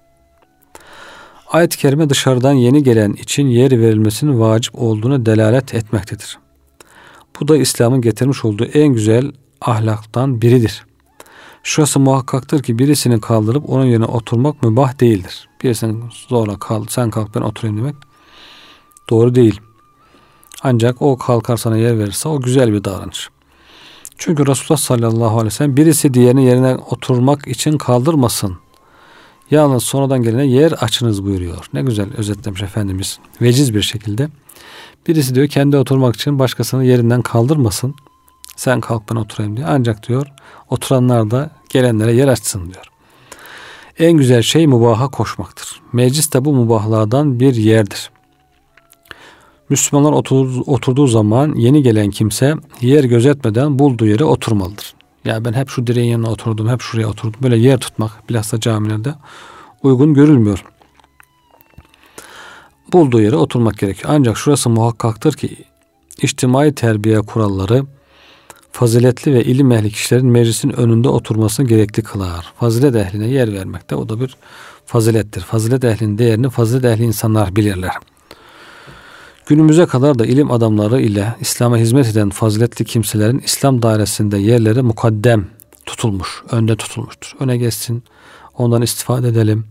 Ayet-i kerime dışarıdan yeni gelen için yer verilmesinin vacip olduğunu delalet etmektedir. Bu da İslam'ın getirmiş olduğu en güzel ahlaktan biridir. Şurası muhakkaktır ki birisini kaldırıp onun yerine oturmak mübah değildir. Birisinin zorla kal, sen kalk ben oturayım demek doğru değil. Ancak o kalkar sana yer verirse o güzel bir davranış. Çünkü Resulullah sallallahu aleyhi ve sellem birisi diğerinin yerine oturmak için kaldırmasın. Yalnız sonradan gelene yer açınız buyuruyor. Ne güzel özetlemiş Efendimiz. Veciz bir şekilde. Birisi diyor kendi oturmak için başkasını yerinden kaldırmasın. Sen kalk ben oturayım diyor. Ancak diyor oturanlar da gelenlere yer açsın diyor. En güzel şey mubaha koşmaktır. Meclis de bu mubahlardan bir yerdir. Müslümanlar oturduğu zaman yeni gelen kimse yer gözetmeden bulduğu yere oturmalıdır. Ya ben hep şu direğin yanına oturdum, hep şuraya oturdum. Böyle yer tutmak bilhassa camilerde uygun görülmüyor. Bulduğu yere oturmak gerekiyor. Ancak şurası muhakkaktır ki içtimai terbiye kuralları faziletli ve ilim ehli kişilerin meclisin önünde oturmasını gerekli kılar. Fazilet ehline yer vermekte o da bir fazilettir. Fazilet ehlinin değerini fazilet ehli insanlar bilirler. Günümüze kadar da ilim adamları ile İslam'a hizmet eden faziletli kimselerin İslam dairesinde yerleri mukaddem tutulmuş, önde tutulmuştur. Öne geçsin, ondan istifade edelim.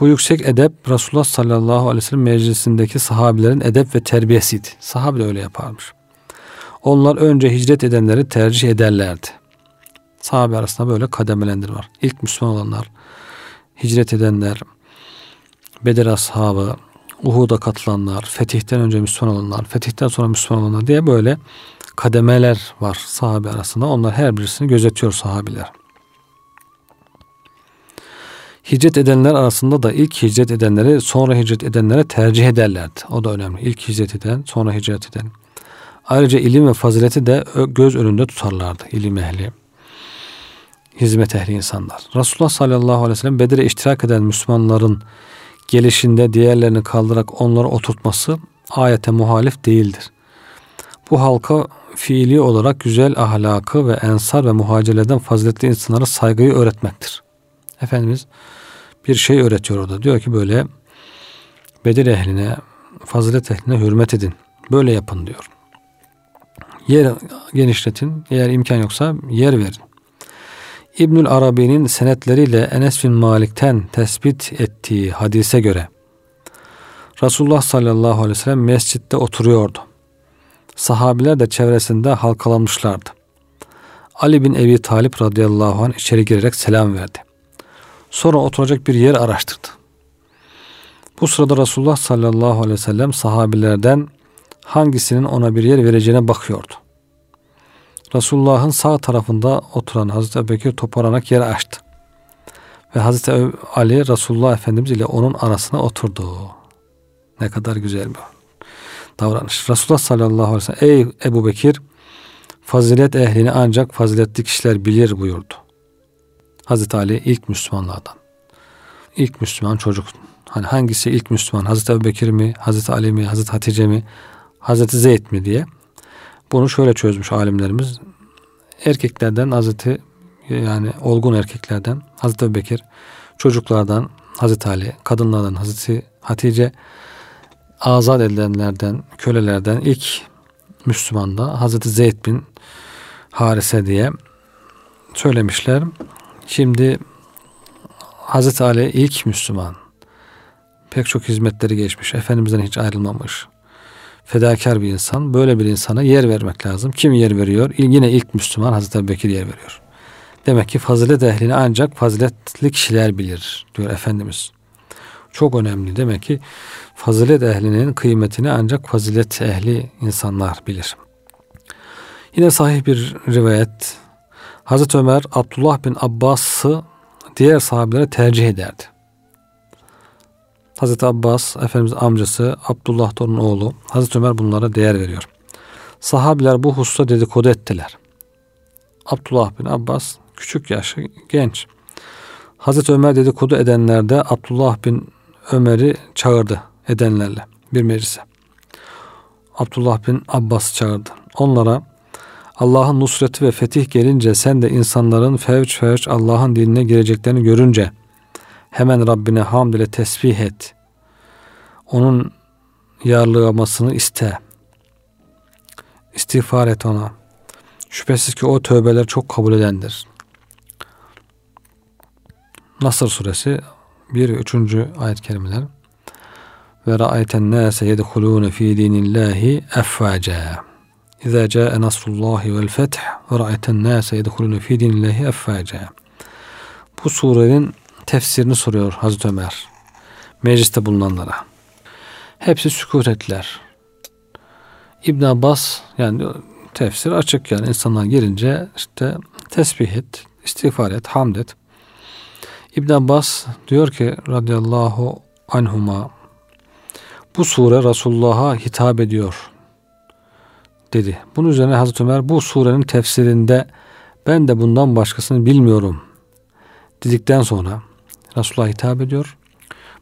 Bu yüksek edep Resulullah sallallahu aleyhi ve sellem meclisindeki sahabilerin edep ve terbiyesiydi. Sahabe de öyle yaparmış. Onlar önce hicret edenleri tercih ederlerdi. Sahabe arasında böyle kademelendir var. İlk Müslüman olanlar, hicret edenler, Bedir ashabı, Uhud'a katılanlar, fetihten önce Müslüman olanlar, fetihten sonra Müslüman olanlar diye böyle kademeler var sahabe arasında. Onlar her birisini gözetiyor sahabiler. Hicret edenler arasında da ilk hicret edenleri sonra hicret edenlere tercih ederlerdi. O da önemli. İlk hicret eden, sonra hicret eden. Ayrıca ilim ve fazileti de göz önünde tutarlardı ilim ehli. Hizmet ehli insanlar. Resulullah sallallahu aleyhi ve sellem Bedir'e iştirak eden Müslümanların gelişinde diğerlerini kaldırarak onları oturtması ayete muhalif değildir. Bu halka fiili olarak güzel ahlakı ve ensar ve muhacirlerden faziletli insanlara saygıyı öğretmektir. Efendimiz bir şey öğretiyor orada. Diyor ki böyle Bedir ehline, fazilet ehline hürmet edin. Böyle yapın diyor. Yer genişletin. Eğer imkan yoksa yer verin. İbnül Arabi'nin senetleriyle Enes bin Malik'ten tespit ettiği hadise göre Resulullah sallallahu aleyhi ve sellem mescitte oturuyordu. Sahabiler de çevresinde halkalanmışlardı. Ali bin Ebi Talip radıyallahu anh içeri girerek selam verdi. Sonra oturacak bir yer araştırdı. Bu sırada Resulullah sallallahu aleyhi ve sellem sahabilerden hangisinin ona bir yer vereceğine bakıyordu. Resulullah'ın sağ tarafında oturan Hazreti Ebubekir toparlanak yer açtı. Ve Hazreti Ali Resulullah Efendimiz ile onun arasına oturdu. Ne kadar güzel bir davranış. Resulullah sallallahu aleyhi ve sellem ey Ebu Bekir fazilet ehlini ancak faziletli kişiler bilir buyurdu. Hazreti Ali ilk Müslümanlardan. İlk Müslüman çocuk Hani hangisi ilk Müslüman? Hazreti Ebubekir mi? Hazreti Ali mi? Hazreti Hatice mi? Hazreti Zeyd mi diye. Bunu şöyle çözmüş alimlerimiz. Erkeklerden Hazreti yani olgun erkeklerden Hazreti Ebubekir, çocuklardan Hazreti Ali, kadınlardan Hazreti Hatice, azat edilenlerden, kölelerden ilk Müslüman da Hazreti Zeyd bin Harise diye söylemişler. Şimdi Hazreti Ali ilk Müslüman. Pek çok hizmetleri geçmiş. Efendimizden hiç ayrılmamış. Fedakar bir insan. Böyle bir insana yer vermek lazım. Kim yer veriyor? Yine ilk Müslüman Hazreti Bekir yer veriyor. Demek ki fazilet ehlini ancak faziletli kişiler bilir diyor Efendimiz. Çok önemli. Demek ki fazilet ehlinin kıymetini ancak fazilet ehli insanlar bilir. Yine sahih bir rivayet. Hazreti Ömer Abdullah bin Abbas'ı diğer sahabelere tercih ederdi. Hazreti Abbas, Efendimiz amcası, Abdullah da oğlu. Hazreti Ömer bunlara değer veriyor. Sahabiler bu hususta dedikodu ettiler. Abdullah bin Abbas küçük yaşı genç. Hazreti Ömer dedikodu edenlerde Abdullah bin Ömer'i çağırdı edenlerle bir meclise. Abdullah bin Abbas çağırdı. Onlara Allah'ın nusreti ve fetih gelince sen de insanların fevç fevç Allah'ın dinine gireceklerini görünce hemen Rabbine hamd ile tesbih et. Onun yarlıgamasını iste. İstiğfar et ona. Şüphesiz ki o tövbeler çok kabul edendir. Nasır suresi 1 ve 3. ayet kelimeler. Ve ra'ayten nase yedhulûne fî dinillahi effâcâ. İzâ câe nasrullâhi vel feth ve ra'ayten nase yedhulûne fî dinillahi effâcâ. Bu surenin tefsirini soruyor Hazreti Ömer. Mecliste bulunanlara. Hepsi sükut ettiler. İbn Abbas yani tefsir açık yani insanlar gelince işte tesbih et, istiğfar et, hamd et. İbn Abbas diyor ki radıyallahu anhuma bu sure Resulullah'a hitap ediyor dedi. Bunun üzerine Hazreti Ömer bu surenin tefsirinde ben de bundan başkasını bilmiyorum dedikten sonra Resulullah'a hitap ediyor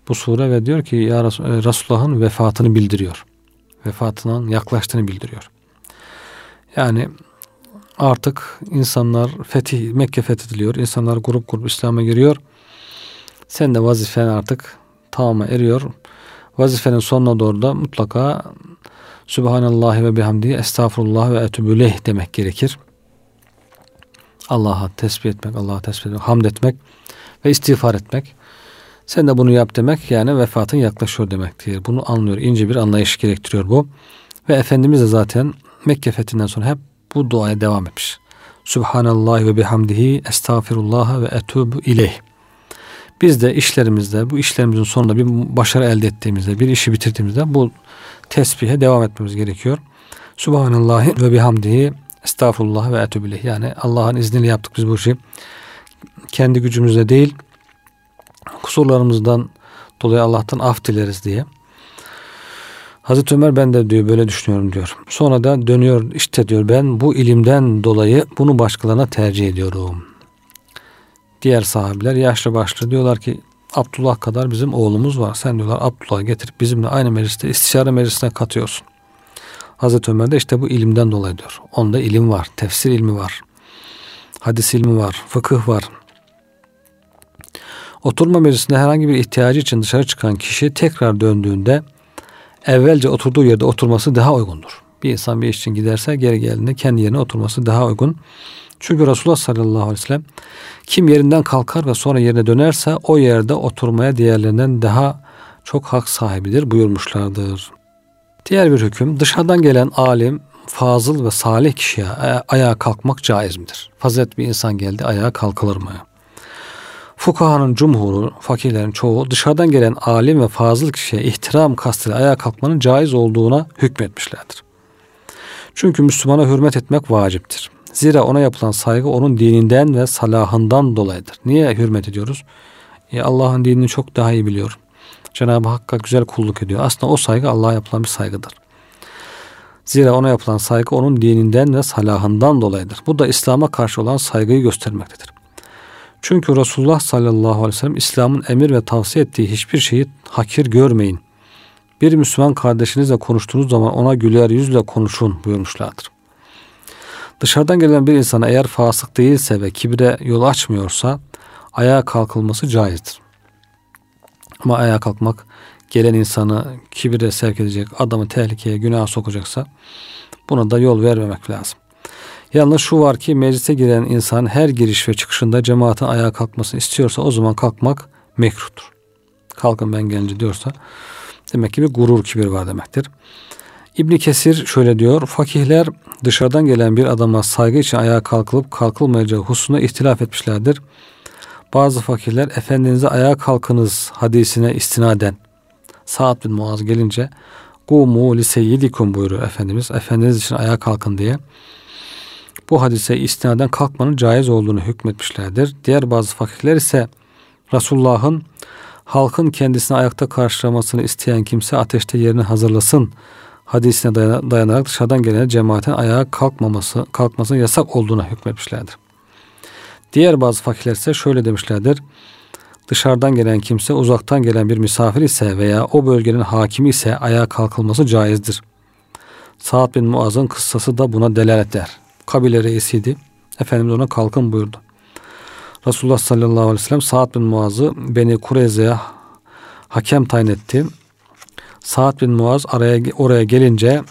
bu sure ve diyor ki ya Resulullah'ın vefatını bildiriyor. Vefatının yaklaştığını bildiriyor. Yani artık insanlar fetih Mekke fethediliyor. İnsanlar grup grup İslam'a giriyor. Sen de vazifen artık tamama eriyor. Vazifenin sonuna doğru da mutlaka Subhanallah ve bihamdi estağfurullah ve etübüleyh demek gerekir. Allah'a tesbih etmek, Allah'a tesbih etmek, hamd etmek ve istiğfar etmek. Sen de bunu yap demek yani vefatın yaklaşıyor demektir. Bunu anlıyor. ince bir anlayış gerektiriyor bu. Ve Efendimiz de zaten Mekke fethinden sonra hep bu duaya devam etmiş. Subhanallah ve bihamdihi estağfirullah ve etubu ileyh. Biz de işlerimizde bu işlerimizin sonunda bir başarı elde ettiğimizde bir işi bitirdiğimizde bu tesbihe devam etmemiz gerekiyor. Subhanallah ve bihamdihi estağfurullah ve etubu ileyh. Yani Allah'ın izniyle yaptık biz bu işi. Kendi gücümüzle değil kusurlarımızdan dolayı Allah'tan af dileriz diye. Hazreti Ömer ben de diyor böyle düşünüyorum diyor. Sonra da dönüyor işte diyor ben bu ilimden dolayı bunu başkalarına tercih ediyorum. Diğer sahabiler yaşlı başlı diyorlar ki Abdullah kadar bizim oğlumuz var. Sen diyorlar Abdullah'ı getirip bizimle aynı mecliste istişare meclisine katıyorsun. Hazreti Ömer de işte bu ilimden dolayı diyor. Onda ilim var, tefsir ilmi var, hadis ilmi var, fıkıh var, Oturma meclisinde herhangi bir ihtiyacı için dışarı çıkan kişi tekrar döndüğünde evvelce oturduğu yerde oturması daha uygundur. Bir insan bir iş için giderse geri geldiğinde kendi yerine oturması daha uygun. Çünkü Resulullah sallallahu aleyhi ve sellem kim yerinden kalkar ve sonra yerine dönerse o yerde oturmaya diğerlerinden daha çok hak sahibidir buyurmuşlardır. Diğer bir hüküm dışarıdan gelen alim, fazıl ve salih kişiye ayağa kalkmak caiz midir? Fazilet bir insan geldi ayağa kalkılır mı? Fukahanın cumhuru, fakirlerin çoğu dışarıdan gelen alim ve fazıl kişiye ihtiram kastıyla ayağa kalkmanın caiz olduğuna hükmetmişlerdir. Çünkü Müslümana hürmet etmek vaciptir. Zira ona yapılan saygı onun dininden ve salahından dolayıdır. Niye hürmet ediyoruz? E Allah'ın dinini çok daha iyi biliyor. Cenab-ı Hakk'a güzel kulluk ediyor. Aslında o saygı Allah'a yapılan bir saygıdır. Zira ona yapılan saygı onun dininden ve salahından dolayıdır. Bu da İslam'a karşı olan saygıyı göstermektedir. Çünkü Resulullah sallallahu aleyhi ve sellem İslam'ın emir ve tavsiye ettiği hiçbir şeyi hakir görmeyin. Bir Müslüman kardeşinizle konuştuğunuz zaman ona güler yüzle konuşun buyurmuşlardır. Dışarıdan gelen bir insana eğer fasık değilse ve kibire yol açmıyorsa ayağa kalkılması caizdir. Ama ayağa kalkmak gelen insanı kibire sevk edecek, adamı tehlikeye, günaha sokacaksa buna da yol vermemek lazım. Yalnız şu var ki meclise giren insan her giriş ve çıkışında cemaatin ayağa kalkmasını istiyorsa o zaman kalkmak mekruhtur. Kalkın ben gelince diyorsa demek ki bir gurur kibir var demektir. İbni Kesir şöyle diyor. Fakihler dışarıdan gelen bir adama saygı için ayağa kalkılıp kalkılmayacağı hususunda ihtilaf etmişlerdir. Bazı fakirler Efendiniz'e ayağa kalkınız hadisine istinaden Sa'd bin Muaz gelince Kumu li seyyidikum buyuruyor Efendimiz. Efendiniz için ayağa kalkın diye. Bu hadise istinaden kalkmanın caiz olduğunu hükmetmişlerdir. Diğer bazı fakirler ise Resulullah'ın halkın kendisini ayakta karşılamasını isteyen kimse ateşte yerini hazırlasın hadisine dayanarak dışarıdan gelen cemaatin ayağa kalkmaması, kalkmasının yasak olduğuna hükmetmişlerdir. Diğer bazı fakirler ise şöyle demişlerdir. Dışarıdan gelen kimse uzaktan gelen bir misafir ise veya o bölgenin hakimi ise ayağa kalkılması caizdir. Sa'd bin Muaz'ın kıssası da buna delalet eder. Kabile reisiydi. Efendimiz ona kalkın buyurdu. Resulullah sallallahu aleyhi ve sellem Sa'd bin Muaz'ı Beni Kureyze'ye hakem tayin etti. Sa'd bin Muaz araya, oraya gelince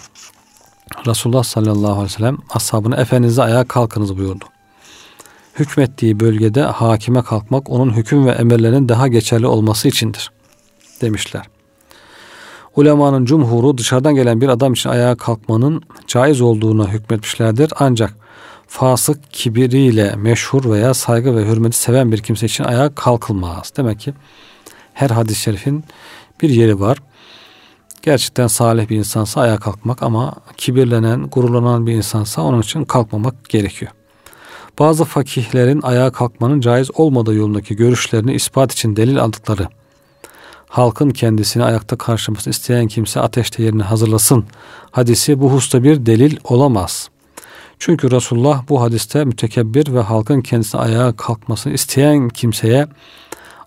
Resulullah sallallahu aleyhi ve sellem ashabına Efendiniz'e ayağa kalkınız buyurdu hükmettiği bölgede hakime kalkmak onun hüküm ve emirlerinin daha geçerli olması içindir demişler. Ulemanın cumhuru dışarıdan gelen bir adam için ayağa kalkmanın caiz olduğuna hükmetmişlerdir. Ancak fasık kibiriyle meşhur veya saygı ve hürmeti seven bir kimse için ayağa kalkılmaz. Demek ki her hadis-i şerifin bir yeri var. Gerçekten salih bir insansa ayağa kalkmak ama kibirlenen, gururlanan bir insansa onun için kalkmamak gerekiyor. Bazı fakihlerin ayağa kalkmanın caiz olmadığı yolundaki görüşlerini ispat için delil aldıkları halkın kendisini ayakta karşılamasını isteyen kimse ateşte yerini hazırlasın hadisi bu hususta bir delil olamaz. Çünkü Resulullah bu hadiste mütekebbir ve halkın kendisine ayağa kalkmasını isteyen kimseye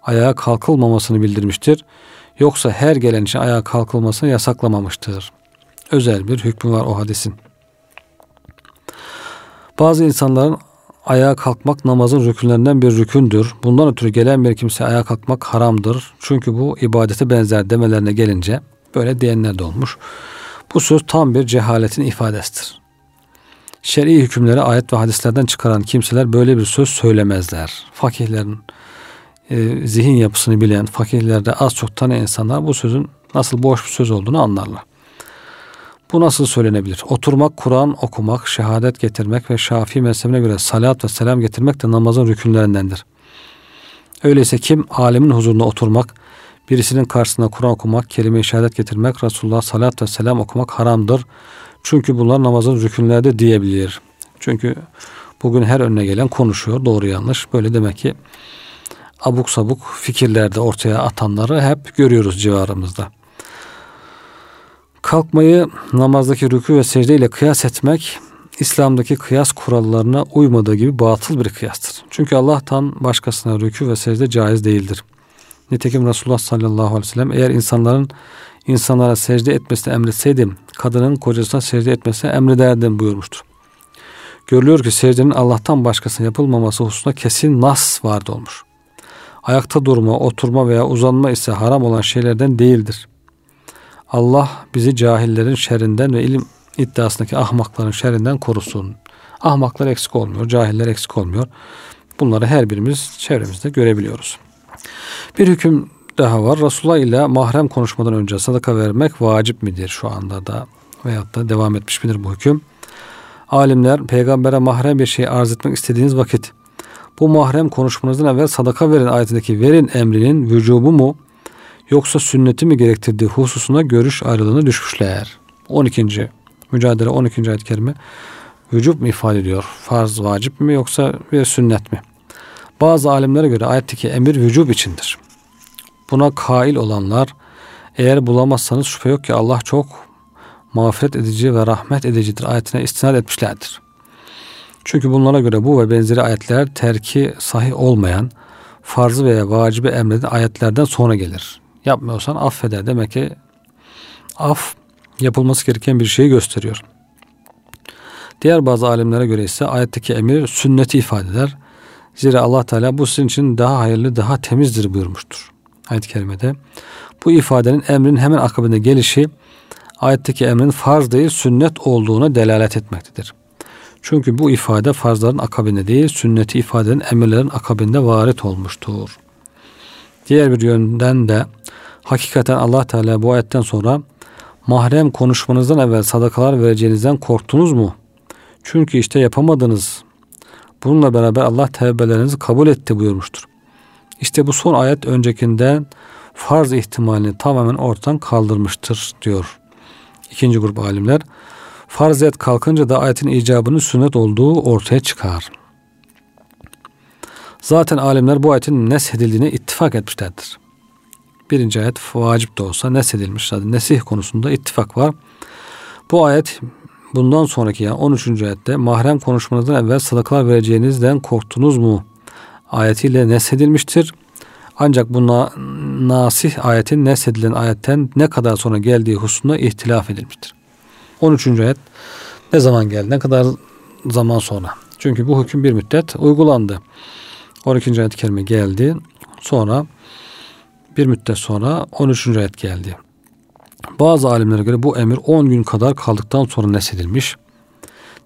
ayağa kalkılmamasını bildirmiştir. Yoksa her gelen için ayağa kalkılmasını yasaklamamıştır. Özel bir hükmü var o hadisin. Bazı insanların ayağa kalkmak namazın rükünlerinden bir rükündür. Bundan ötürü gelen bir kimse ayağa kalkmak haramdır. Çünkü bu ibadete benzer demelerine gelince böyle diyenler de olmuş. Bu söz tam bir cehaletin ifadesidir. Şer'i hükümleri ayet ve hadislerden çıkaran kimseler böyle bir söz söylemezler. Fakihlerin e, zihin yapısını bilen, fakihlerde az çok tanıyan insanlar bu sözün nasıl boş bir söz olduğunu anlarlar. Bu nasıl söylenebilir? Oturmak, Kur'an okumak, şehadet getirmek ve Şafii mezhebine göre salat ve selam getirmek de namazın rükünlerindendir. Öyleyse kim alemin huzurunda oturmak, birisinin karşısında Kur'an okumak, kelime-i şehadet getirmek, Resulullah salat ve selam okumak haramdır. Çünkü bunlar namazın rükünlerde diyebilir. Çünkü bugün her önüne gelen konuşuyor. Doğru yanlış. Böyle demek ki abuk sabuk fikirlerde ortaya atanları hep görüyoruz civarımızda. Kalkmayı namazdaki rükû ve secde ile kıyas etmek İslam'daki kıyas kurallarına uymadığı gibi batıl bir kıyastır. Çünkü Allah'tan başkasına rükû ve secde caiz değildir. Nitekim Resulullah sallallahu aleyhi ve sellem eğer insanların insanlara secde etmesini emretseydim, kadının kocasına secde etmesini emrederdim buyurmuştur. Görülüyor ki secdenin Allah'tan başkasına yapılmaması hususunda kesin nas vardı olmuş. Ayakta durma, oturma veya uzanma ise haram olan şeylerden değildir. Allah bizi cahillerin şerrinden ve ilim iddiasındaki ahmakların şerrinden korusun. Ahmaklar eksik olmuyor, cahiller eksik olmuyor. Bunları her birimiz çevremizde görebiliyoruz. Bir hüküm daha var. Resulullah ile mahrem konuşmadan önce sadaka vermek vacip midir şu anda da veyahut da devam etmiş midir bu hüküm? Alimler peygambere mahrem bir şey arz etmek istediğiniz vakit bu mahrem konuşmanızdan evvel sadaka verin ayetindeki verin emrinin vücubu mu yoksa sünneti mi gerektirdiği hususuna görüş ayrılığına düşmüşler. 12. Mücadele 12. ayet-i kerime vücub mu ifade ediyor? Farz, vacip mi yoksa bir sünnet mi? Bazı alimlere göre ayetteki emir vücub içindir. Buna kail olanlar eğer bulamazsanız şüphe yok ki Allah çok mağfiret edici ve rahmet edicidir ayetine istinad etmişlerdir. Çünkü bunlara göre bu ve benzeri ayetler terki sahih olmayan, farzı veya vacibi emreden ayetlerden sonra gelir. Yapmıyorsan affeder. Demek ki af yapılması gereken bir şeyi gösteriyor. Diğer bazı alimlere göre ise ayetteki emir sünneti ifade eder. Zira Allah Teala bu sizin için daha hayırlı, daha temizdir buyurmuştur. Ayet-i kerimede. Bu ifadenin emrin hemen akabinde gelişi ayetteki emrin farz değil sünnet olduğuna delalet etmektedir. Çünkü bu ifade farzların akabinde değil, sünneti ifadenin emirlerin akabinde varit olmuştur. Diğer bir yönden de hakikaten Allah Teala bu ayetten sonra mahrem konuşmanızdan evvel sadakalar vereceğinizden korktunuz mu? Çünkü işte yapamadınız. Bununla beraber Allah tevbelerinizi kabul etti buyurmuştur. İşte bu son ayet öncekinden farz ihtimalini tamamen ortadan kaldırmıştır diyor. İkinci grup alimler. Farziyet kalkınca da ayetin icabının sünnet olduğu ortaya çıkar. Zaten alimler bu ayetin neshedildiğine ittifak etmişlerdir. Birinci ayet vacip de olsa neshedilmiş. Zaten nesih konusunda ittifak var. Bu ayet bundan sonraki yani 13. ayette mahrem konuşmanızdan evvel sadakalar vereceğinizden korktunuz mu? Ayetiyle neshedilmiştir. Ancak bu na, nasih ayetin neshedilen ayetten ne kadar sonra geldiği hususunda ihtilaf edilmiştir. 13. ayet ne zaman geldi? Ne kadar zaman sonra? Çünkü bu hüküm bir müddet uygulandı. 12. ayet kelime geldi. Sonra bir müddet sonra 13. ayet geldi. Bazı alimlere göre bu emir 10 gün kadar kaldıktan sonra nesedilmiş.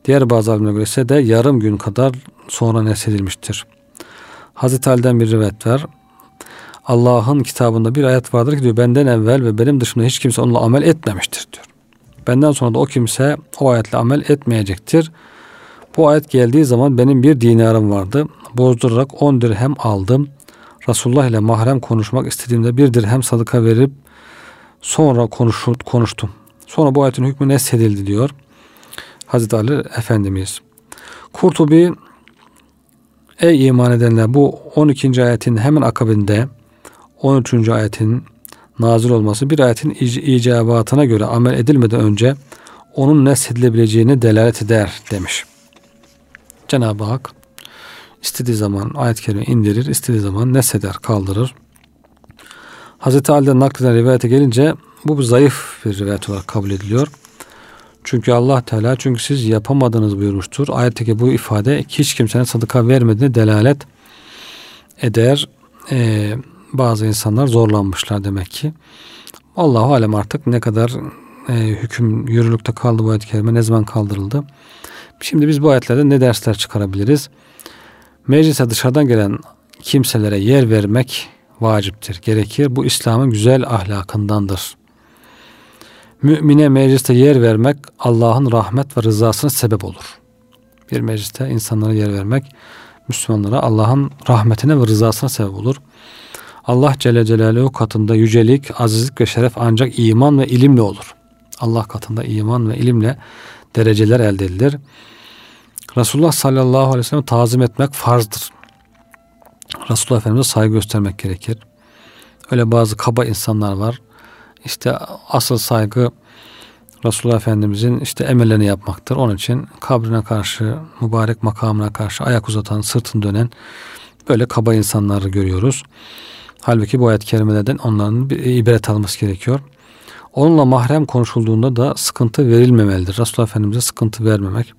Diğer bazı alimlere göre ise de yarım gün kadar sonra nesedilmiştir. Hazreti Ali'den bir rivayet var. Allah'ın kitabında bir ayet vardır ki diyor benden evvel ve benim dışımda hiç kimse onunla amel etmemiştir diyor. Benden sonra da o kimse o ayetle amel etmeyecektir. Bu ayet geldiği zaman benim bir dinarım vardı. Bozdurarak on dirhem aldım. Resulullah ile mahrem konuşmak istediğimde bir dirhem sadaka verip sonra konuş, konuştum. Sonra bu ayetin hükmü nesedildi diyor. Hazreti Ali Efendimiz. Kurtubi Ey iman edenler bu 12. ayetin hemen akabinde 13. ayetin nazil olması bir ayetin icabatına göre amel edilmeden önce onun neshedilebileceğine delalet eder demiş. Cenab-ı Hak istediği zaman ayet-i kerime indirir, istediği zaman nesheder, kaldırır. Hazreti Ali'den nakleden rivayete gelince bu zayıf bir rivayet olarak kabul ediliyor. Çünkü Allah Teala çünkü siz yapamadınız buyurmuştur. Ayetteki bu ifade hiç kimsenin sadaka vermediğine delalet eder. Ee, bazı insanlar zorlanmışlar demek ki. Allahu alem artık ne kadar e, hüküm yürürlükte kaldı bu ayet-i kerime ne zaman kaldırıldı. Şimdi biz bu ayetlerden ne dersler çıkarabiliriz? Meclise dışarıdan gelen kimselere yer vermek vaciptir, gerekir. Bu İslam'ın güzel ahlakındandır. Mümine mecliste yer vermek Allah'ın rahmet ve rızasına sebep olur. Bir mecliste insanlara yer vermek Müslümanlara Allah'ın rahmetine ve rızasına sebep olur. Allah Celle Celaluhu katında yücelik, azizlik ve şeref ancak iman ve ilimle olur. Allah katında iman ve ilimle dereceler elde edilir. Resulullah sallallahu aleyhi ve sellem tazim etmek farzdır. Resulullah Efendimiz'e saygı göstermek gerekir. Öyle bazı kaba insanlar var. İşte asıl saygı Resulullah Efendimizin işte emellerini yapmaktır. Onun için kabrine karşı, mübarek makamına karşı ayak uzatan, sırtını dönen böyle kaba insanları görüyoruz. Halbuki bu ayet kerimelerden onların bir ibret alması gerekiyor. Onunla mahrem konuşulduğunda da sıkıntı verilmemelidir. Resulullah Efendimiz'e sıkıntı vermemek,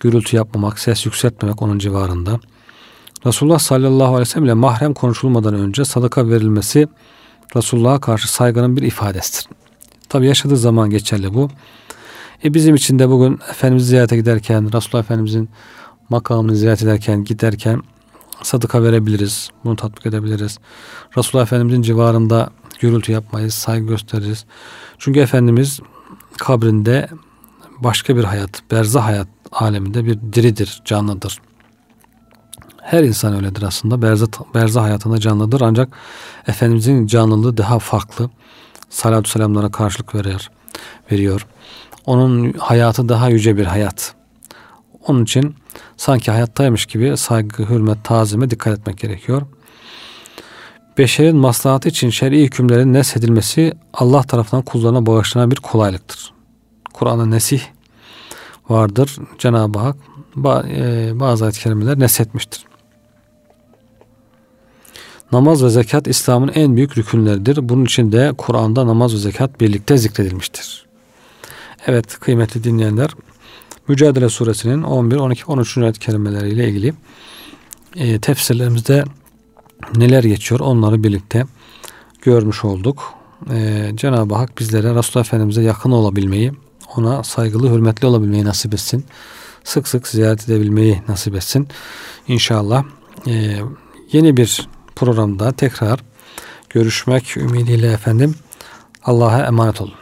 gürültü yapmamak, ses yükseltmemek onun civarında. Resulullah sallallahu aleyhi ve sellem ile mahrem konuşulmadan önce sadaka verilmesi Resulullah'a karşı saygının bir ifadesidir. Tabi yaşadığı zaman geçerli bu. E bizim için de bugün Efendimiz'i ziyarete giderken, Resulullah Efendimiz'in makamını ziyaret ederken, giderken sadaka verebiliriz. Bunu tatbik edebiliriz. Resulullah Efendimiz'in civarında gürültü yapmayız, saygı gösteririz. Çünkü Efendimiz kabrinde başka bir hayat, berzah hayat aleminde bir diridir, canlıdır. Her insan öyledir aslında. Berzah, berzah hayatında canlıdır ancak Efendimizin canlılığı daha farklı. Salatü selamlara karşılık verir, veriyor. Onun hayatı daha yüce bir hayat. Onun için sanki hayattaymış gibi saygı, hürmet, tazime dikkat etmek gerekiyor. Beşerin maslahatı için şer'i hükümlerin nesedilmesi Allah tarafından kullarına bağışlanan bir kolaylıktır. Kur'an'da nesih vardır. Cenab-ı Hak e, bazı ayet kerimeler nesetmiştir. Namaz ve zekat İslam'ın en büyük rükünleridir. Bunun için de Kur'an'da namaz ve zekat birlikte zikredilmiştir. Evet kıymetli dinleyenler Mücadele suresinin 11, 12, 13. ayet kelimeleriyle ilgili e, tefsirlerimizde neler geçiyor onları birlikte görmüş olduk. E, Cenab-ı Hak bizlere Resulullah Efendimiz'e yakın olabilmeyi, ona saygılı, hürmetli olabilmeyi nasip etsin. Sık sık ziyaret edebilmeyi nasip etsin. İnşallah e, yeni bir programda tekrar görüşmek ümidiyle efendim. Allah'a emanet olun.